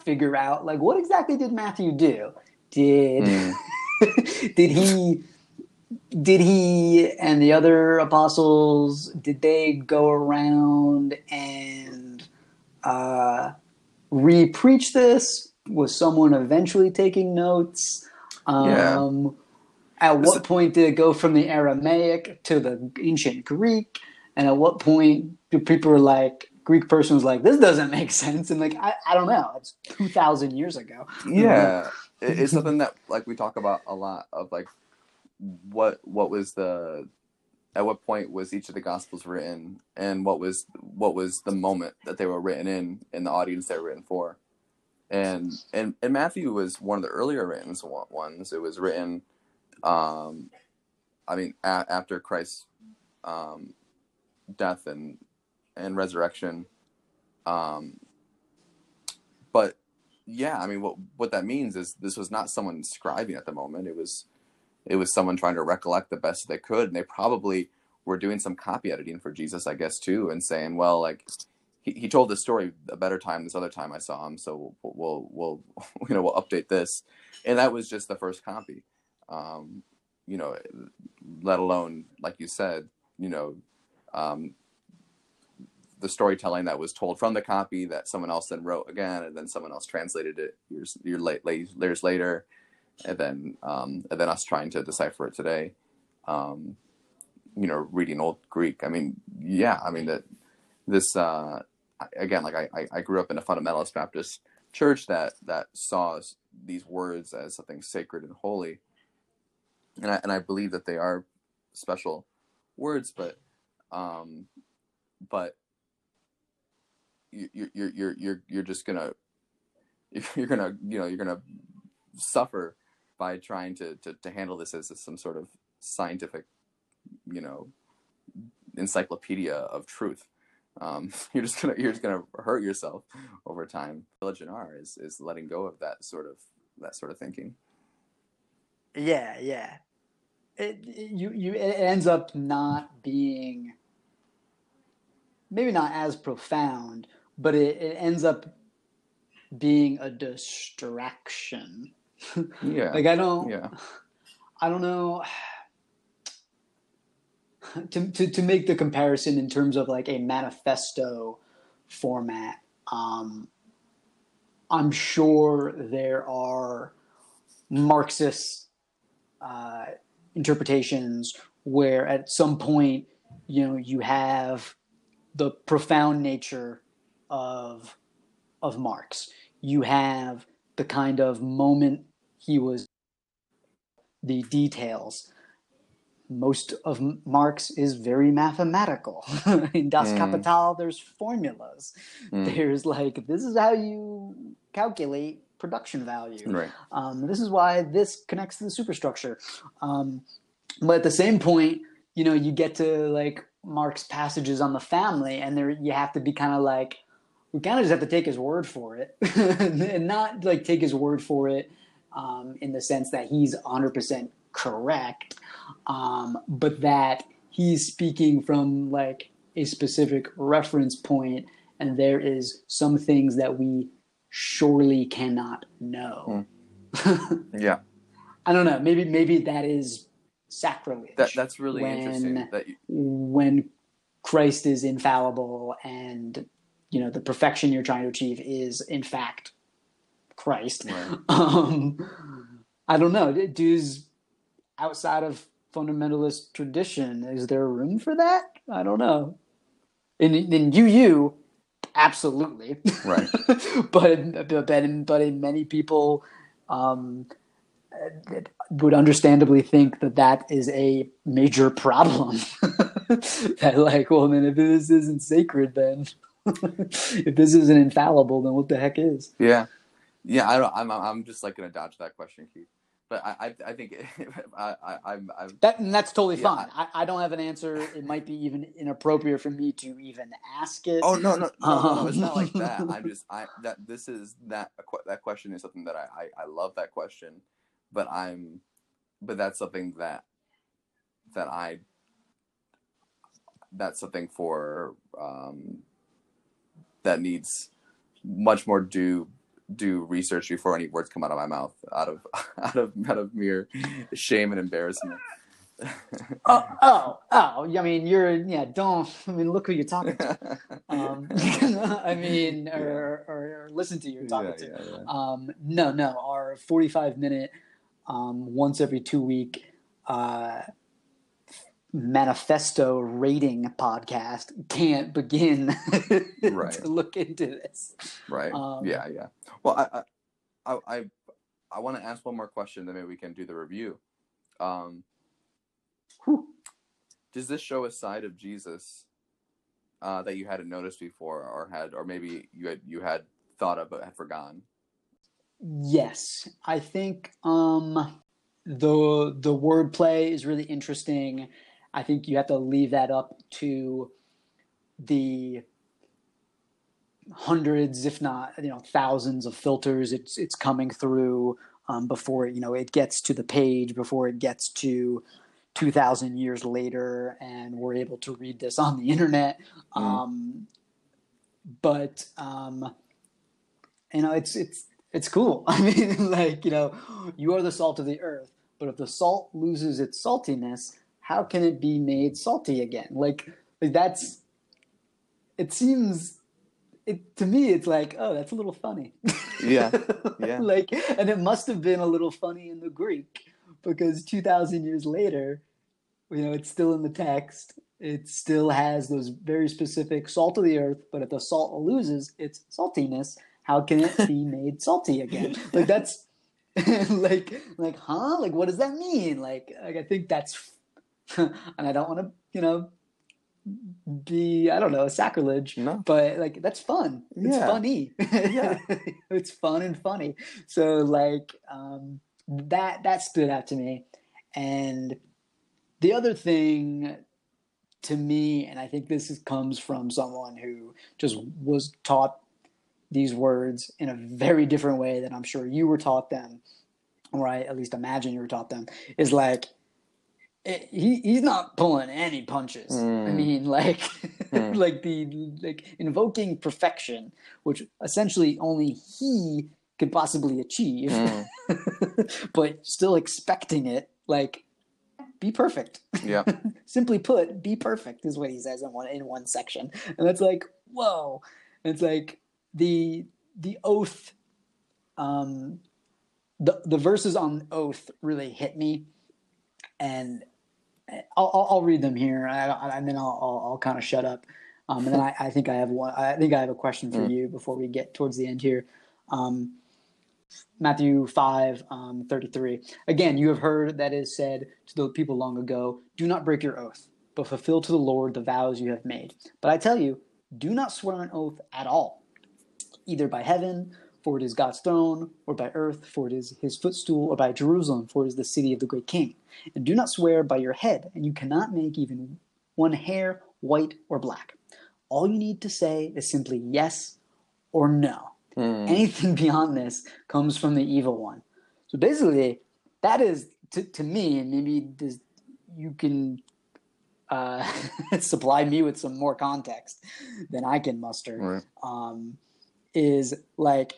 figure out like what exactly did Matthew do? Did mm. [LAUGHS] did he did he and the other apostles did they go around and uh, re-preach this? Was someone eventually taking notes? Um, yeah. At what point did it go from the Aramaic to the ancient Greek? And at what point do people like, Greek person was like, "This doesn't make sense," and like, I, I don't know. It's two thousand years ago. Yeah, [LAUGHS] it's something that like we talk about a lot of like what what was the at what point was each of the gospels written and what was what was the moment that they were written in and the audience they were written for and and, and matthew was one of the earlier written ones it was written um i mean a- after christ's um death and and resurrection. Um, but yeah, I mean, what what that means is this was not someone scribing at the moment. It was it was someone trying to recollect the best they could, and they probably were doing some copy editing for Jesus, I guess, too, and saying, well, like he, he told this story a better time this other time I saw him. So we'll, we'll, we'll [LAUGHS] you know, we'll update this. And that was just the first copy. Um, you know, let alone, like you said, you know, um, the storytelling that was told from the copy that someone else then wrote again, and then someone else translated it years, late, years later, and then um, and then us trying to decipher it today. Um, you know, reading old Greek. I mean, yeah, I mean that this uh, again, like I, I grew up in a fundamentalist Baptist church that that saw these words as something sacred and holy, and I and I believe that they are special words, but um, but you, you're you're you're you're just gonna [LAUGHS] you're gonna you know you're gonna suffer by trying to to, to handle this as some sort of scientific you know encyclopedia of truth. Um, [LAUGHS] you're just gonna you're just gonna hurt yourself over time. Religion are is is letting go of that sort of that sort of thinking. Yeah yeah. It, you you it ends up not being maybe not as profound but it, it ends up being a distraction. Yeah. like I don't yeah. I don't know [SIGHS] to, to to make the comparison in terms of like a manifesto format. Um, I'm sure there are Marxist uh, interpretations where at some point, you know, you have the profound nature of of Marx. You have the kind of moment he was the details. Most of Marx is very mathematical. [LAUGHS] In Das mm. Kapital, there's formulas. Mm. There's like, this is how you calculate production value. Right. Um, this is why this connects to the superstructure. Um, but at the same point, you know, you get to like Marx passages on the family, and there you have to be kind of like, we kind of just have to take his word for it [LAUGHS] and not like take his word for it um, in the sense that he's 100% correct, um, but that he's speaking from like a specific reference point and there is some things that we surely cannot know. Mm. [LAUGHS] yeah. I don't know. Maybe maybe that is sacrilege. That, that's really when, interesting. That you... When Christ is infallible and you know the perfection you're trying to achieve is in fact Christ. Right. [LAUGHS] Um, I don't know. Does outside of fundamentalist tradition, is there room for that? I don't know. In in UU, absolutely. Right. [LAUGHS] but but in, but in many people um, would understandably think that that is a major problem. [LAUGHS] that like, well, then if this isn't sacred, then if this isn't infallible, then what the heck is? Yeah, yeah. I don't. I'm. I'm just like gonna dodge that question, Keith. But I, I, I think [LAUGHS] I, I, I'm, I'm. That and that's totally yeah, fine. I, I don't have an answer. It might be even inappropriate for me to even ask it. Oh no, no, no, um, no, it's not like that. I'm [LAUGHS] just, I that this is that that question is something that I, I, I love that question, but I'm, but that's something that, that I. That's something for um, that needs much more due do research before any words come out of my mouth out of [LAUGHS] out of out of mere shame and embarrassment. oh, [LAUGHS] oh, oh! I mean, you're yeah. Don't I mean, look who you're talking to. [LAUGHS] Um, I mean, or, or, or, listen to you talking yeah, to. Yeah, yeah. Um, no, no. Our 45 minute, um, once every two week uh, manifesto rating podcast can't begin [LAUGHS] right. to look into this. Right. Um, yeah. Yeah. Well, I I I, I want to ask one more question, then maybe we can do the review. Um, does this show a side of Jesus uh, that you hadn't noticed before, or had, or maybe you had you had thought of but had forgotten? Yes, I think um, the the wordplay is really interesting I think you have to leave that up to the hundreds, if not you know thousands of filters it's it's coming through um, before you know it gets to the page, before it gets to two thousand years later, and we're able to read this on the internet. Mm. Um, but um, you know, it's it's it's cool. [LAUGHS] I mean, like you know, you are the salt of the earth, but if the salt loses its saltiness, how can it be made salty again? Like, like that's. It seems. It to me, it's like, oh, that's a little funny. Yeah, [LAUGHS] yeah. like, and it must have been a little funny in the Greek because two thousand years later, you know, it's still in the text. It still has those very specific salt of the earth, but if the salt loses its saltiness, how can it be [LAUGHS] made salty again? Like that's [LAUGHS] like like huh? Like what does that mean? Like, like I think that's [LAUGHS] and I don't want to, you know, be I don't know a sacrilege, No. but like that's fun. It's Yeah. funny. Yeah. [LAUGHS] it's fun and funny. So like um, that that stood out to me, and the other thing to me, and I think this is, comes from someone who just was taught these words in a very different way than I'm sure you were taught them, or I at least imagine you were taught them, is like it, he he's not pulling any punches. I Mm. mean, like [LAUGHS] Mm. like the like invoking perfection, which essentially only he could possibly achieve, Mm. [LAUGHS] but still expecting it. Like, be perfect. Yeah. [LAUGHS] Simply put, be perfect is what he says in one in one section, and that's like whoa. It's like the the oath, um, the the verses on oath really hit me, and I'll I'll, I'll read them here, and, then I'll I'll, I'll kind of shut up, um, and then I, I think I have one. I think I have a question for Mm. you before we get towards the end here. Um, Matthew 5, um, 33. Again, you have heard that is said to the people long ago, Do not break your oath, but fulfill to the Lord the vows you have made. But I tell you, do not swear an oath at all, either by heaven, for it is God's throne, or by earth, for it is his footstool, or by Jerusalem, for it is the city of the great king. And do not swear by your head, and you cannot make even one hair white or black. All you need to say is simply yes or no Mm. anything [LAUGHS] beyond this comes from the evil one. So basically, that is to, to me, and maybe this, you can uh, [LAUGHS] supply me with some more context than I can muster. Right. Um, is like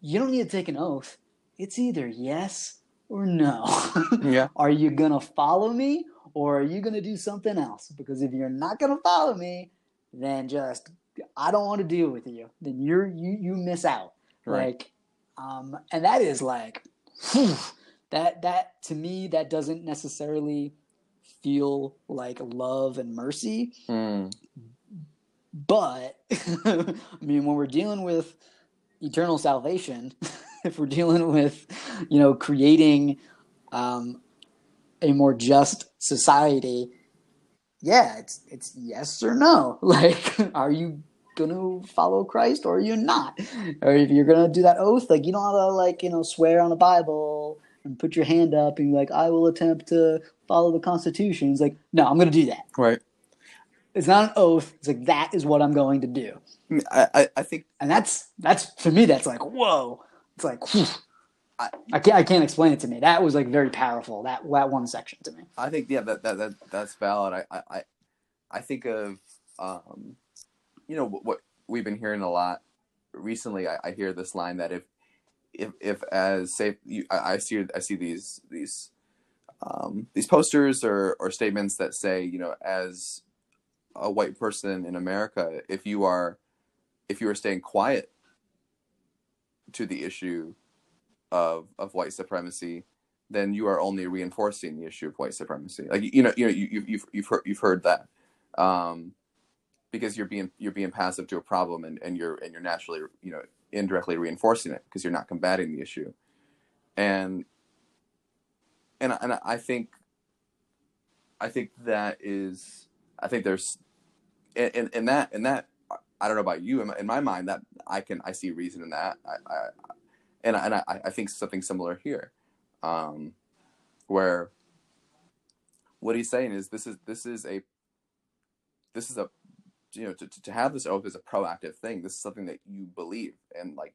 you don't need to take an oath. It's either yes or no. [LAUGHS] Yeah. are you gonna follow me or are you gonna do something else? Because if you're not gonna follow me, then just I don't want to deal with you. Then you're you you miss out. Right. Like, um, and that is like whew, that that to me that doesn't necessarily feel like love and mercy. Mm. But [LAUGHS] I mean, when we're dealing with eternal salvation, [LAUGHS] if we're dealing with, you know, creating um, a more just society, yeah, it's it's yes or no. [LAUGHS] Like, are you gonna follow Christ or are you not? Or if you're gonna do that oath, like you don't have to like you know swear on the Bible and put your hand up and be like, I will attempt to follow the Constitution. It's like, no, I'm gonna do that. Right. It's not an oath. It's like that is what I'm going to do, I, I, I- think and that's that's for me. That's like whoa. It's like whew. I- I can't I can't explain it to me. That was like very powerful. That that one section to me. I think yeah that that, that that's valid. I I I- I think of um, you know what, what we've been hearing a lot recently. I, I hear this line that if if if as say you, I, I see I see these these um, these posters or or statements that say you know as a white person in America if you are if you are staying quiet to the issue of of white supremacy then you are only reinforcing the issue of white supremacy. Like you know, you know, you, you- you've you've heard you've heard that um, because you're being you're being passive to a problem, and, and you're and you're naturally you know indirectly reinforcing it because you're not combating the issue, and and and I think I think that is I think there's in in, in that in that I don't know about you in my, in my mind that I can I see reason in that. I, I and I, and I, I think something similar here. Um, where what he's saying is this is this is a this is a you know to, to have this oath is a proactive thing. This is something that you believe. And like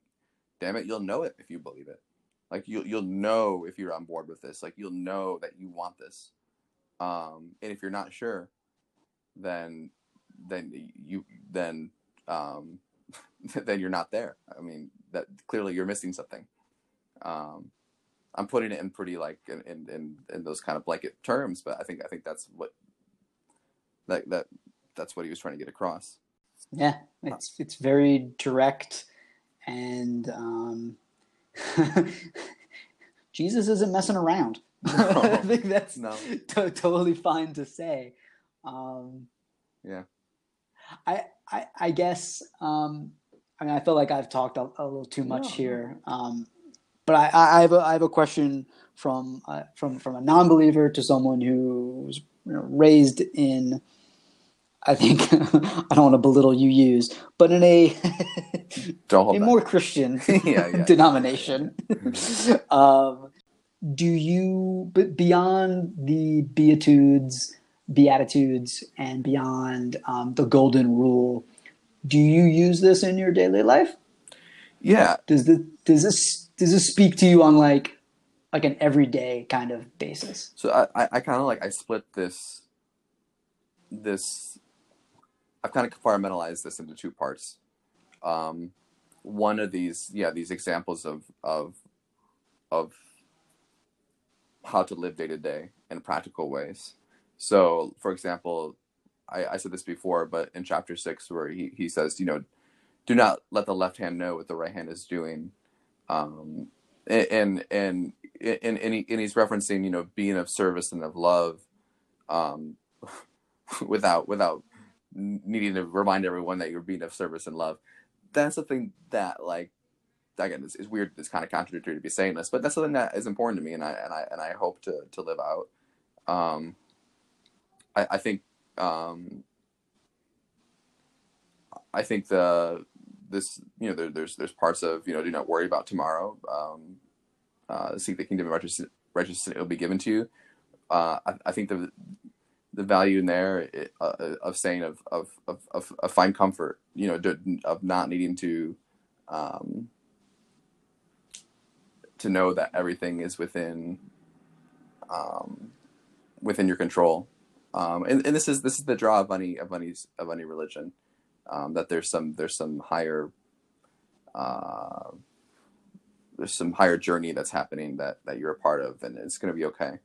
damn it you'll know it if you believe it. Like you'll you'll know if you're on board with this. Like you'll know that you want this. Um and if you're not sure then then you then um, [LAUGHS] then you're not there. I mean, that clearly you're missing something. Um, I'm putting it in pretty like in, in, in, those kind of blanket terms, but I think I think that's what that that that's what he was trying to get across. Yeah, it's it's very direct, and um, [LAUGHS] Jesus isn't messing around. No, [LAUGHS] I think that's no. to- totally fine to say. Um, Yeah. I, I I guess um, I mean I feel like I've talked a, a little too much No, no. here, um, but I, I have a I have a question from uh, from from a non-believer to someone who was you know, raised in. I think [LAUGHS] I don't want to belittle UUs, but in a [LAUGHS] Don't a back. more Christian [LAUGHS] Yeah, yeah. denomination. um, do you, but beyond the Beatitudes, Beatitudes, and beyond um, the Golden Rule, do you use this in your daily life? Yeah, Does the does this does this speak to you on like like an everyday kind of basis? So I, I, I kind of like I split this this I've kind of compartmentalized this into two parts. Um, one of these, yeah, these examples of of of how to live day to day in practical ways. So, for example, I, I said this before, but in chapter six, where he, he says, you know, do not let the left hand know what the right hand is doing. Um, and and and and, he, and he's referencing, you know, being of service and of love, um, [LAUGHS] without without needing to remind everyone that you're being of service and love. That's the thing that like again it's, it's weird it's kind of contradictory to be saying this but that's something that is important to me and i and i and i hope to to live out um i i think um i think the this you know there, there's there's parts of you know do not worry about tomorrow um uh seek the kingdom of righteousness it will be given to you uh i, I think the the value in there uh, of saying of, of of of of find comfort you know do- of not needing to um to know that everything is within um, within your control. Um, and, and this is this is the draw of any of any of any religion um, that there's some there's some higher uh, there's some higher journey that's happening that that you're a part of and it's going to be okay.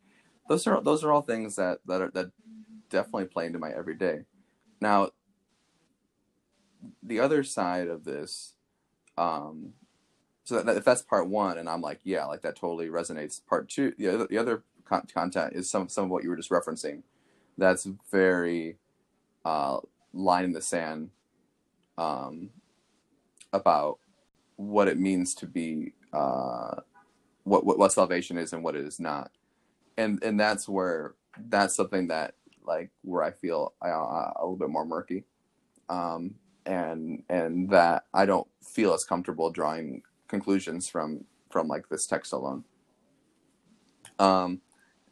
Those are those are all things that that are that definitely play into my everyday. Now, the other side of this um, so that, if that's part one and i'm like yeah like that totally resonates part two the other, the other con- content is some some of what you were just referencing that's very uh line in the sand um about what it means to be uh what what, what salvation is and what it is not. And and that's where that's something that like where i feel uh, a little bit more murky. Um and and that i don't feel as comfortable drawing conclusions from from like this text alone. Um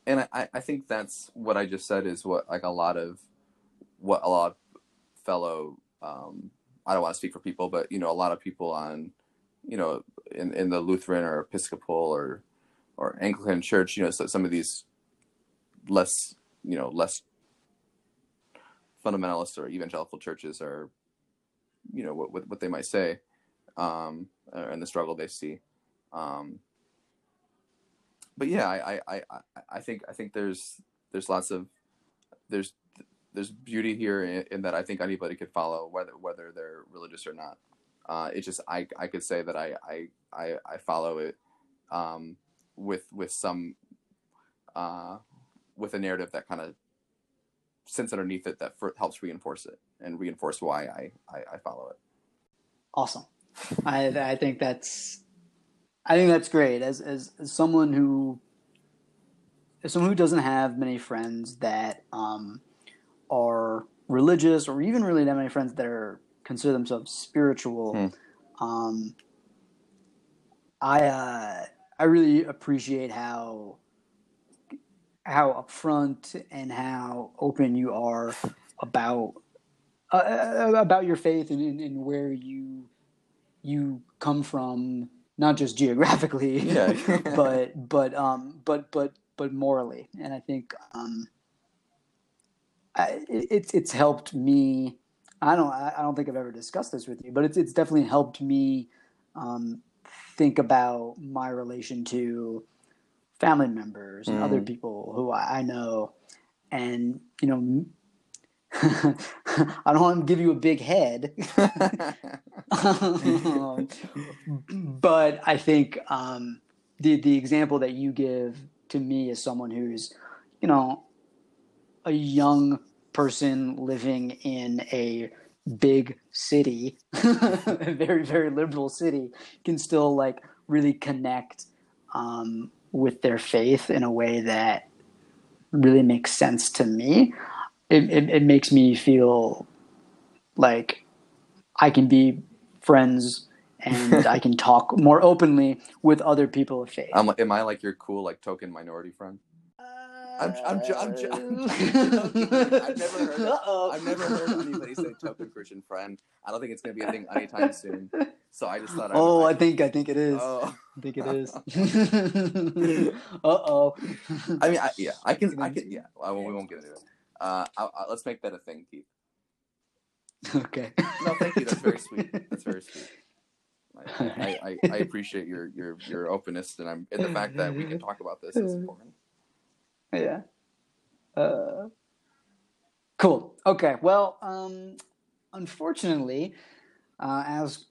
and i i think that's what i just said is what like a lot of what a lot of fellow um i don't want to speak for people but you know a lot of people on you know in in the lutheran or episcopal or or anglican church you know so some of these less you know less fundamentalist or evangelical churches are you know what what, they might say um, and the struggle they see. Um, but yeah, I, I, I, I think I think there's there's lots of there's there's beauty here in, in that I think anybody could follow whether whether they're religious or not. Uh, it's just I, I could say that I I, I, I follow it um, with with some uh, with a narrative that kind of sits underneath it that for, helps reinforce it and reinforce why I, I, I follow it. Awesome. I I think that's I think that's great. As as, as someone who as someone who doesn't have many friends that um, are religious, or even really that many friends that are consider themselves spiritual, Hmm. um, I uh, I really appreciate how how upfront and how open you are about uh, about your faith and, and, and where you you come from, not just geographically, Yeah. [LAUGHS] but but um but but but morally, and I think um I, it's it's helped me I don't I don't think I've ever discussed this with you, but it's it's definitely helped me um, think about my relation to family members and other Mm. people who I, I know, and you know. I don't want to give you a big head, [LAUGHS] [LAUGHS] um, but I think um, the the example that you give to me as someone who's, you know, a young person living in a big city, [LAUGHS] a very very liberal city, can still like really connect um, with their faith in a way that really makes sense to me. It, it, it makes me feel like I can be friends and [LAUGHS] I can talk more openly with other people of faith. I'm am I like your cool like token minority friend? I'm, I'm, I'm, I'm, I've never heard of-. [LAUGHS] I've never heard anybody say token Christian friend. I don't think it's gonna be a thing anytime soon. So I just thought. I Oh, I think I think it is. Oh. I think it is. [LAUGHS] uh oh. I mean, I, yeah, I can, I can, yeah. I, we won't get into it. Uh, I, I, let's make that a thing, Keith. [LAUGHS] Okay. No, thank you. That's very sweet. That's very sweet. [LAUGHS] I, I, I, I appreciate your, your, your openness, and I'm and the fact that we can talk about this is [LAUGHS] important. Yeah. Uh, cool. Okay. Well, um, unfortunately, uh, as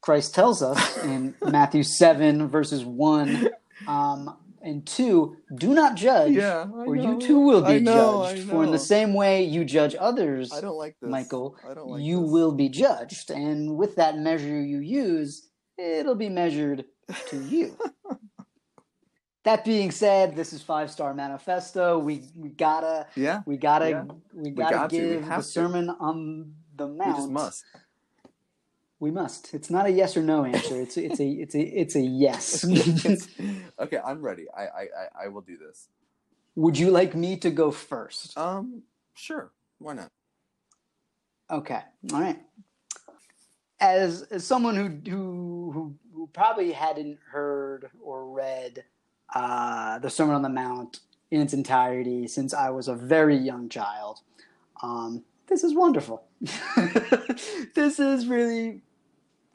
Christ tells us in Matthew 7, verses 1 um, and 2, do not judge, Yeah, or you too will be know, judged. For in the same way you judge others, I don't like this, Michael, I don't like you this. will be judged. And with that measure you use, it'll be measured to you. [LAUGHS] that being said, this is Five Star Manifesto. We we gotta Yeah, we gotta Yeah. we gotta got to. We give the to. sermon on the we mount. just must. We must. It's not a yes or no answer. It's a, it's a it's a it's a yes. [LAUGHS] okay, I'm ready. I, I, I, I will do this. Would you like me to go first? Um, sure. Why not? Okay. All right. As, as someone who, who who who probably hadn't heard or read uh, the Sermon on the Mount in its entirety since I was a very young child, um, this is wonderful. [LAUGHS] this is really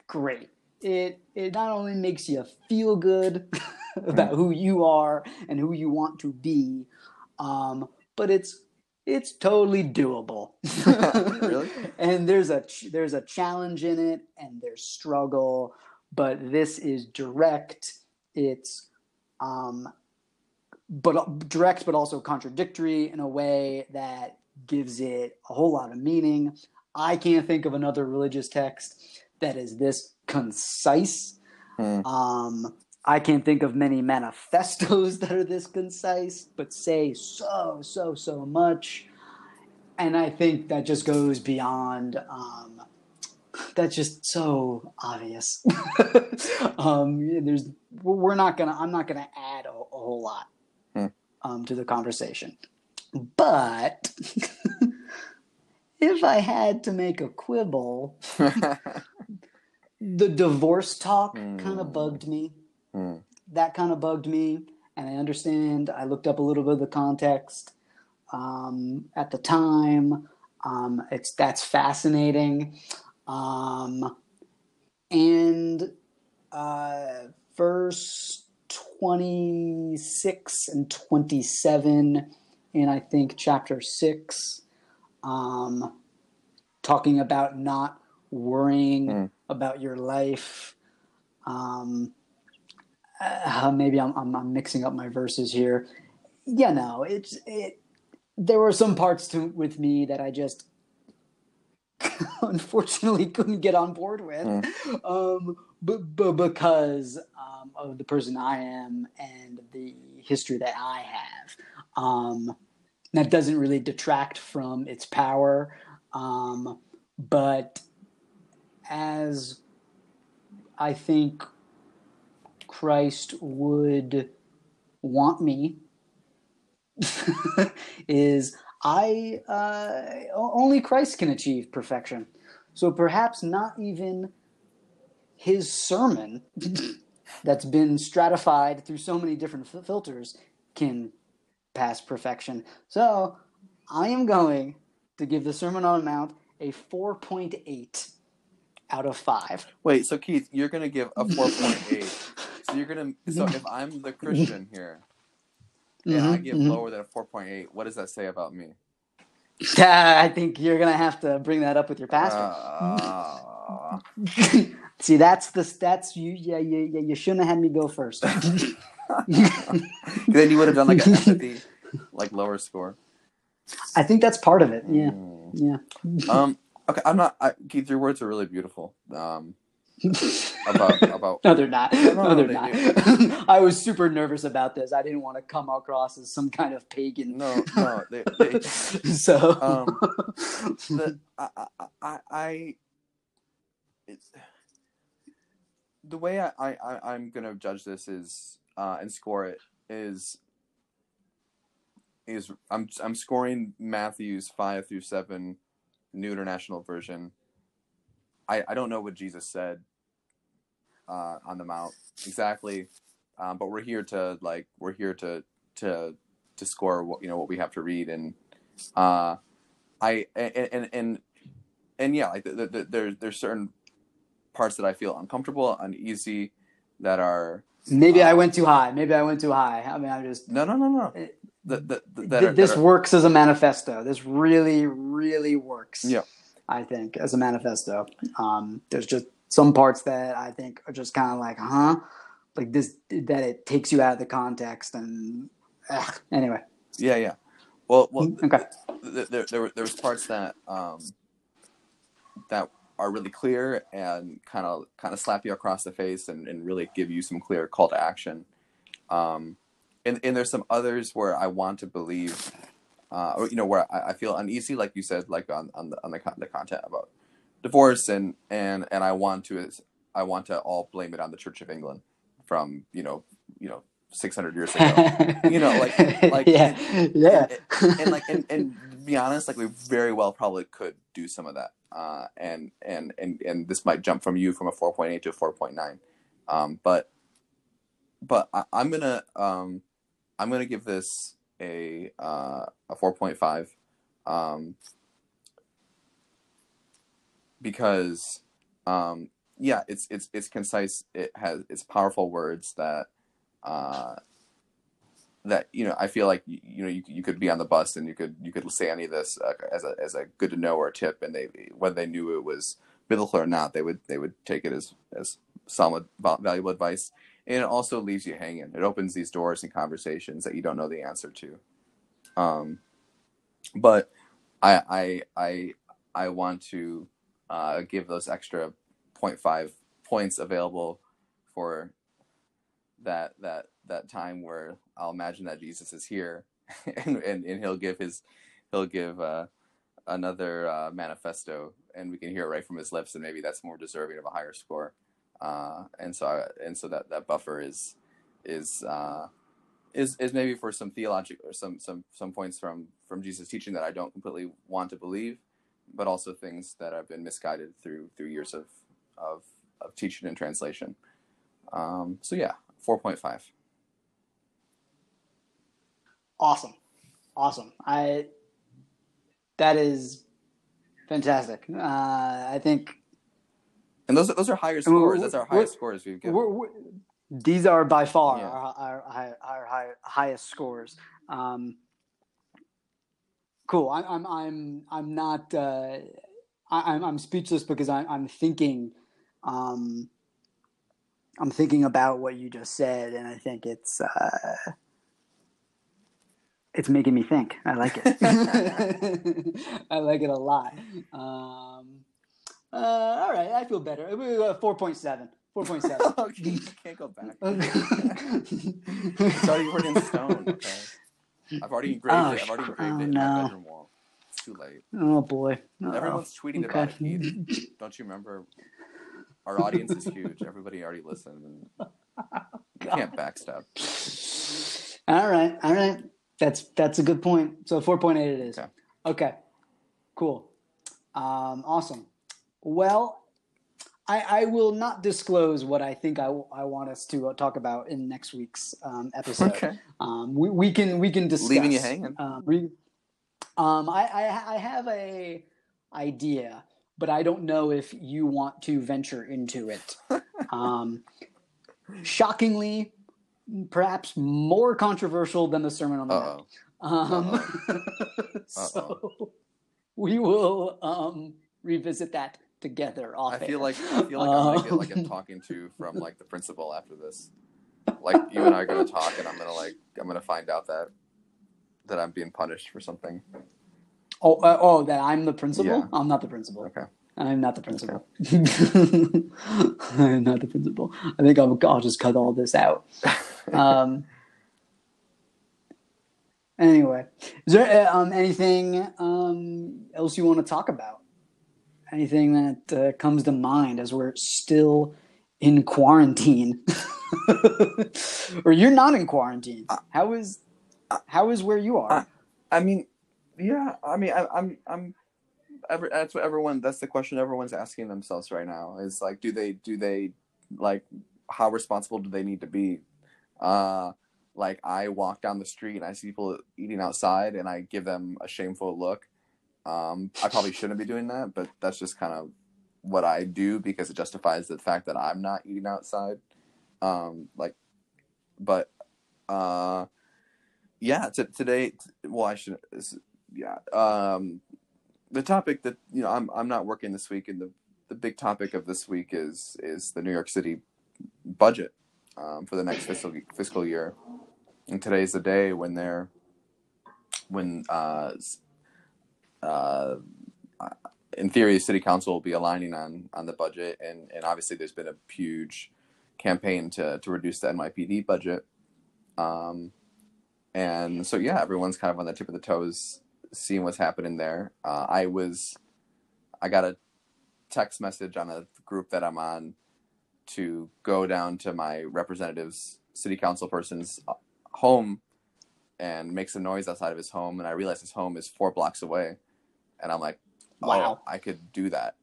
great. It it not only makes you feel good [LAUGHS] about who you are and who you want to be, um, but it's it's totally doable. [LAUGHS] Really? And there's a ch- there's a challenge in it, and there's struggle, but this is direct. It's um, but direct, but also contradictory in a way that gives it a whole lot of meaning. I can't think of another religious text that is this concise. Hmm. Um, I can't think of many manifestos [LAUGHS] that are this concise, but say so, so, so much. And I think that just goes beyond. Um, that's just so obvious. [LAUGHS] um, there's, we're not gonna. I'm not gonna add a, a whole lot Hmm. um, to the conversation, but [LAUGHS] if I had to make a quibble, [LAUGHS] the divorce talk kind Hmm. of bugged me. Hmm. That kind of bugged me, and I understand. I looked up a little bit of the context um, at the time. Um, it's that's fascinating, um, and uh, verse twenty six and twenty seven in I think chapter six, um, talking about not worrying Hmm. about your life. Um, uh, maybe I'm, I'm I'm mixing up my verses here. Yeah, no, it's it. There were some parts to with me that I just [LAUGHS] unfortunately couldn't get on board with, um, but, but because um, of the person I am and the history that I have. Um, that doesn't really detract from its power, um, but as I think Christ would want me [LAUGHS] is I uh, only Christ can achieve perfection. So perhaps not even his sermon [LAUGHS] that's been stratified through so many different fil- filters can pass perfection. So I am going to give the Sermon on the Mount a 4.8 out of 5. Wait, so Keith, you're gonna give a four point eight. [LAUGHS] So you're gonna. So if I'm the Christian here, and I Mhm, give mhm. lower than a four point eight, what does that say about me? [LAUGHS] I think you're going to have to bring that up with your pastor. Uh, [LAUGHS] See, that's the stats you yeah, yeah, yeah you shouldn't have had me go first. [LAUGHS] then you would have done like an empathy, [LAUGHS] like lower score. I think that's part of it. Yeah. Mm. Yeah. [LAUGHS] Um. Okay, I'm not. I, Keith, your words are really beautiful. Um. About about. No, they're not. No, No, they're they not. I was super nervous about this. I didn't want to come across as some kind of pagan. No, no. They, they, so, um, the, I, I, I, I it's the way I, I, I- I'm gonna judge this is uh, and score it is is I'm I'm scoring Matthew's five through seven, New International Version. I I don't know what Jesus said uh, on the Mount exactly, um, but we're here to like we're here to to to score what you know what we have to read and uh I and and and, and yeah, like the, the, the, there there's certain parts that I feel uncomfortable, uneasy, that are maybe I went too high. Maybe I went too high. I mean, I just. no no no no It- the, the, the, that th- are, this that are, works as a manifesto. This really, really works. Yeah. I think as a manifesto. Um, there's just some parts that I think are just kind of like, huh, like this that it takes you out of the context and ugh. anyway. yeah yeah well well Okay. th- there there were- there was parts that um that are really clear and kind of kind of slap you across the face and, and really give you some clear call to action. Um and and there's some others where I want to believe uh or you know where I, I feel uneasy like you said like on on the on the, con- the content about divorce and and and I want to I want to all blame it on the Church of England from you know you know 600 years ago. You know, like- [LAUGHS] like- yeah, yeah, and like and, and be honest like we very well probably could do some of that uh and and and and this might jump from you from a 4.8 to a 4.9 um but but I, i'm gonna um i'm gonna give this a uh a 4.5 um because um yeah it's it's it's concise. It has it's powerful words that uh that you know I feel like you, know you, you could be on the bus and you could you could say any of this uh, as a as a good to know or a tip and they whether they knew it was biblical or not they would they would take it as as solid valuable advice. And it also leaves you hanging. It opens these doors and conversations that you don't know the answer to. Um but I I I I want to uh, give those extra 0.5 points available for that that that time where I'll imagine that Jesus is here [LAUGHS] and and, and he'll give his he'll give uh, another uh, manifesto and we can hear it right from his lips and maybe that's more deserving of a higher score. Uh, and so I, and so that that buffer is is uh, is is maybe for some theological or some some some points from from Jesus teaching that I don't completely want to believe but also things that I've been misguided through through years of of, of teaching and translation. Um, so yeah 4.5 awesome, awesome. I that is fantastic. Uh, I think And those are, those are higher scores. That's our highest scores we've given. we're, we're, these are by far Yeah. our, our, our, our, high- highest scores. Um, cool. I, I'm I'm I'm not. Uh, I, I'm I'm speechless because I'm I'm thinking. Um, I'm thinking about what you just said, and I think it's uh, it's making me think. I like it. [LAUGHS] I like it a lot. Um, uh, all right, I feel better. Uh, Four point seven. Four point seven. [LAUGHS] okay, you can't go back. [LAUGHS] it's already written in stone. Okay. I've already engraved Oh, it. I've already sh- engraved oh, it in no. my bedroom wall. It's too late. oh boy. Uh-oh. Everyone's tweeting about it. Don't you remember? Our audience is huge. Everybody already listened. You can't backstab. All right, all right. That's that's a good point. So four point eight it is. Okay. Okay. Cool. Um, awesome. Well, I, I will not disclose what I think I, I want us to uh, talk about in next week's um, episode. Okay. Um, we, we can we can discuss. Leaving you hanging. Um, we, um, I, I I have a idea, but I don't know if you want to venture into it. [LAUGHS] um, shockingly, perhaps more controversial than the Sermon on the Mount. Uh-oh. Um, [LAUGHS] so we will um, revisit that together. Off I feel air. like I feel like I'm gonna get like a Um, talking to [LAUGHS] from like the principal after this. Like you and I are gonna talk, and I'm gonna like I'm gonna find out that that I'm being punished for something. Oh, uh, oh, that I'm the principal. Yeah. I'm not the principal. Okay. I'm not the principal. [LAUGHS] I'm not the principal. I think I'll, I'll just cut all this out. [LAUGHS] Um, anyway, is there uh, um, anything um, else you want to talk about? Anything that uh, comes to mind as we're still in quarantine, [LAUGHS] or you're not in quarantine? How is how is where you are? I mean, yeah. I mean, I, I'm I'm. Ever, that's what everyone. That's the question everyone's asking themselves right now. Is like, do they do they like how responsible do they need to be? Uh, like I walk down the street and I see people eating outside and I give them a shameful look. Um, I probably shouldn't be doing that, but that's just kind of what I do because it justifies the fact that I'm not eating outside. Um, like, but uh, yeah, t- today, well, I should, yeah. Um, the topic that you know, I'm I'm not working this week, and the the big topic of this week is is the New York City budget um, for the next fiscal fiscal year. And today is the day when they're when uh, uh, in theory, city council will be aligning on on the budget, and and obviously there's been a huge campaign to to reduce the NYPD budget. Um, and so yeah, everyone's kind of on the tip of the toes, seeing what's happening there. Uh, I was, I got a text message on a group that I'm on to go down to my representative's city council person's uh, home and make some noise outside of his home, and I realized his home is four blocks away, and I'm like, oh, Wow. I could do that.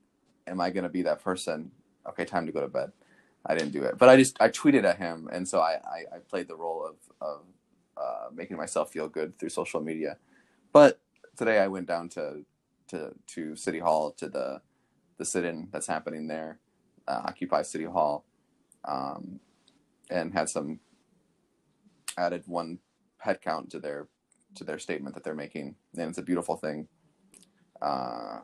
Am I gonna be that person? Okay, time to go to bed. I didn't do it, but I just I tweeted at him, and so I I, I played the role of of uh, making myself feel good through social media. But today I went down to to to City Hall to the the sit-in that's happening there, uh, Occupy City Hall, um, and had some added one head count to their to their statement that they're making, and it's a beautiful thing uh,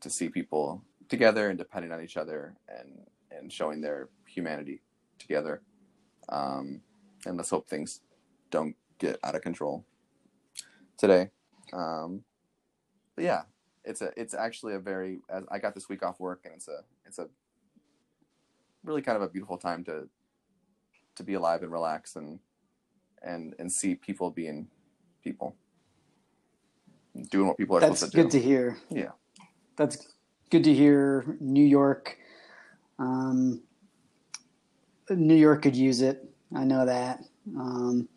to see people together and depending on each other and and showing their humanity together. Um, and let's hope things don't get out of control today. Um, but yeah, it's a it's actually a very as I got this week off work and it's a it's a really kind of a beautiful time to to be alive and relax and and and see people being people doing what people are That's supposed to good do. to hear. Yeah. That's good to hear. New York, um, New York could use it. I know that. Um,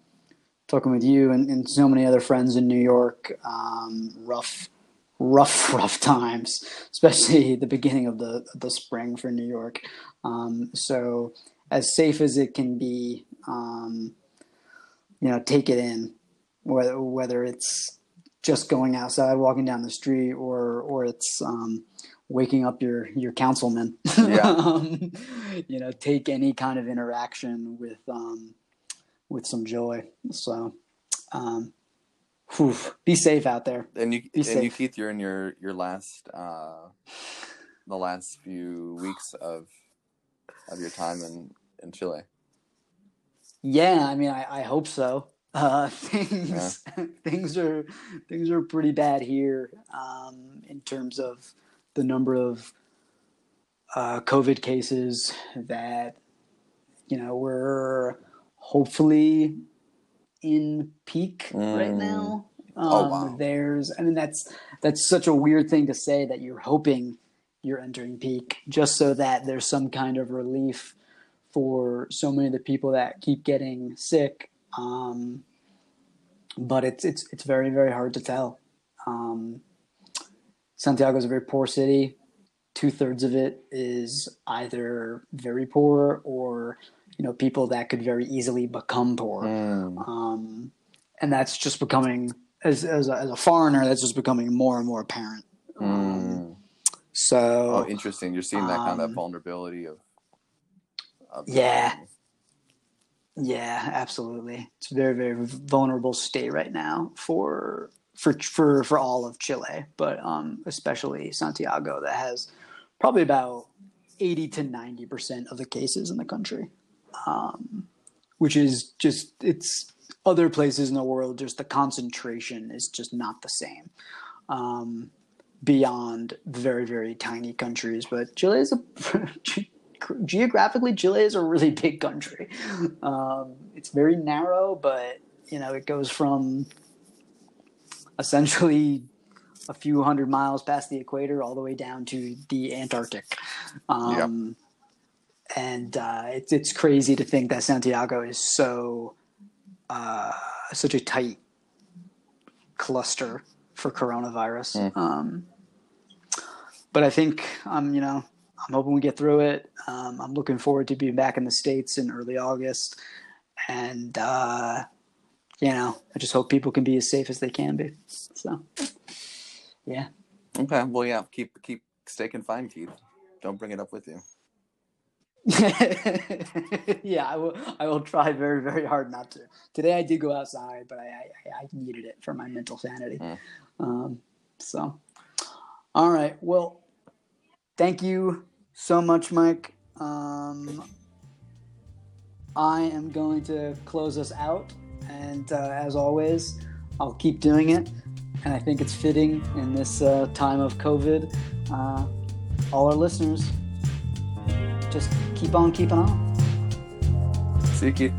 talking with you and, and so many other friends in New York, um, rough, rough, [LAUGHS] rough times, especially [LAUGHS] the beginning of the the spring for New York. Um, so as safe as it can be, um, you know, take it in, whether whether it's just going outside, walking down the street, or or it's um, waking up your your councilman. [LAUGHS] Yeah. um, you know, take any kind of interaction with um, with some joy. So, um, whew, be safe out there. and you Be and you. Keith, you're in your your last uh, the last few weeks of of your time in in Chile. Yeah, I mean, I, I hope so. Uh, [LAUGHS] things [LAUGHS] things are things are pretty bad here um, in terms of the number of uh, COVID cases that you know we're hopefully in peak right Mm. now. Um, Oh, wow. There's, I mean, that's that's such a weird thing to say that you're hoping you're entering peak, just so that there's some kind of relief for so many of the people that keep getting sick. Um, but it's it's it's very very hard to tell. Um, Santiago is a very poor city. Two thirds of it is either very poor or you know people that could very easily become poor, um, and that's just becoming as as a, as a foreigner that's just becoming more and more apparent. Um, So Oh, interesting. You're seeing that kind of um, vulnerability of. of Yeah. Yeah, absolutely. It's a very, very vulnerable state right now for for for for all of Chile, but um, especially Santiago, that has probably about eighty to ninety percent of the cases in the country, um, which is just it's other places in the world. Just the concentration is just not the same. Um, beyond very very tiny countries but chile is a [LAUGHS] geographically chile is a really big country um, it's very narrow but you know it goes from essentially a few hundred miles past the equator all the way down to the antarctic um, and uh, it's, it's crazy to think that santiago is so uh, such a tight cluster for coronavirus Mm. um, but I think I'm, you know, I'm hoping we get through it. Um, I'm looking forward to being back in the states in early August, and uh, you know, I just hope people can be as safe as they can be. So, yeah, Okay. Well, yeah. Keep keep stay confined, Keith. Don't bring it up with you. [LAUGHS] yeah, I will. I will try very, very hard not to. Today I did go outside, but I, I, I needed it for my mental sanity. Mm. Um, so, all right. Well, thank you so much, Mike. Um, I am going to close us out, and uh, as always, I'll keep doing it. And I think it's fitting in this uh, time of COVID. Uh, all our listeners, just keep on keeping on. See you, Keith.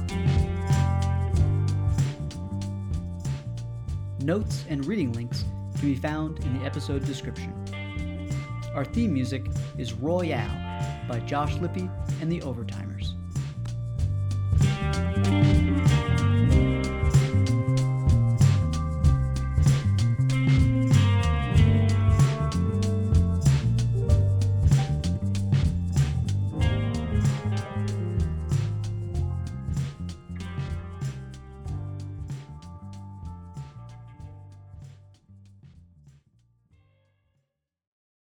Notes and reading links can be found in the episode description. Our theme music is Royale by Josh Lippi and the Overtimers.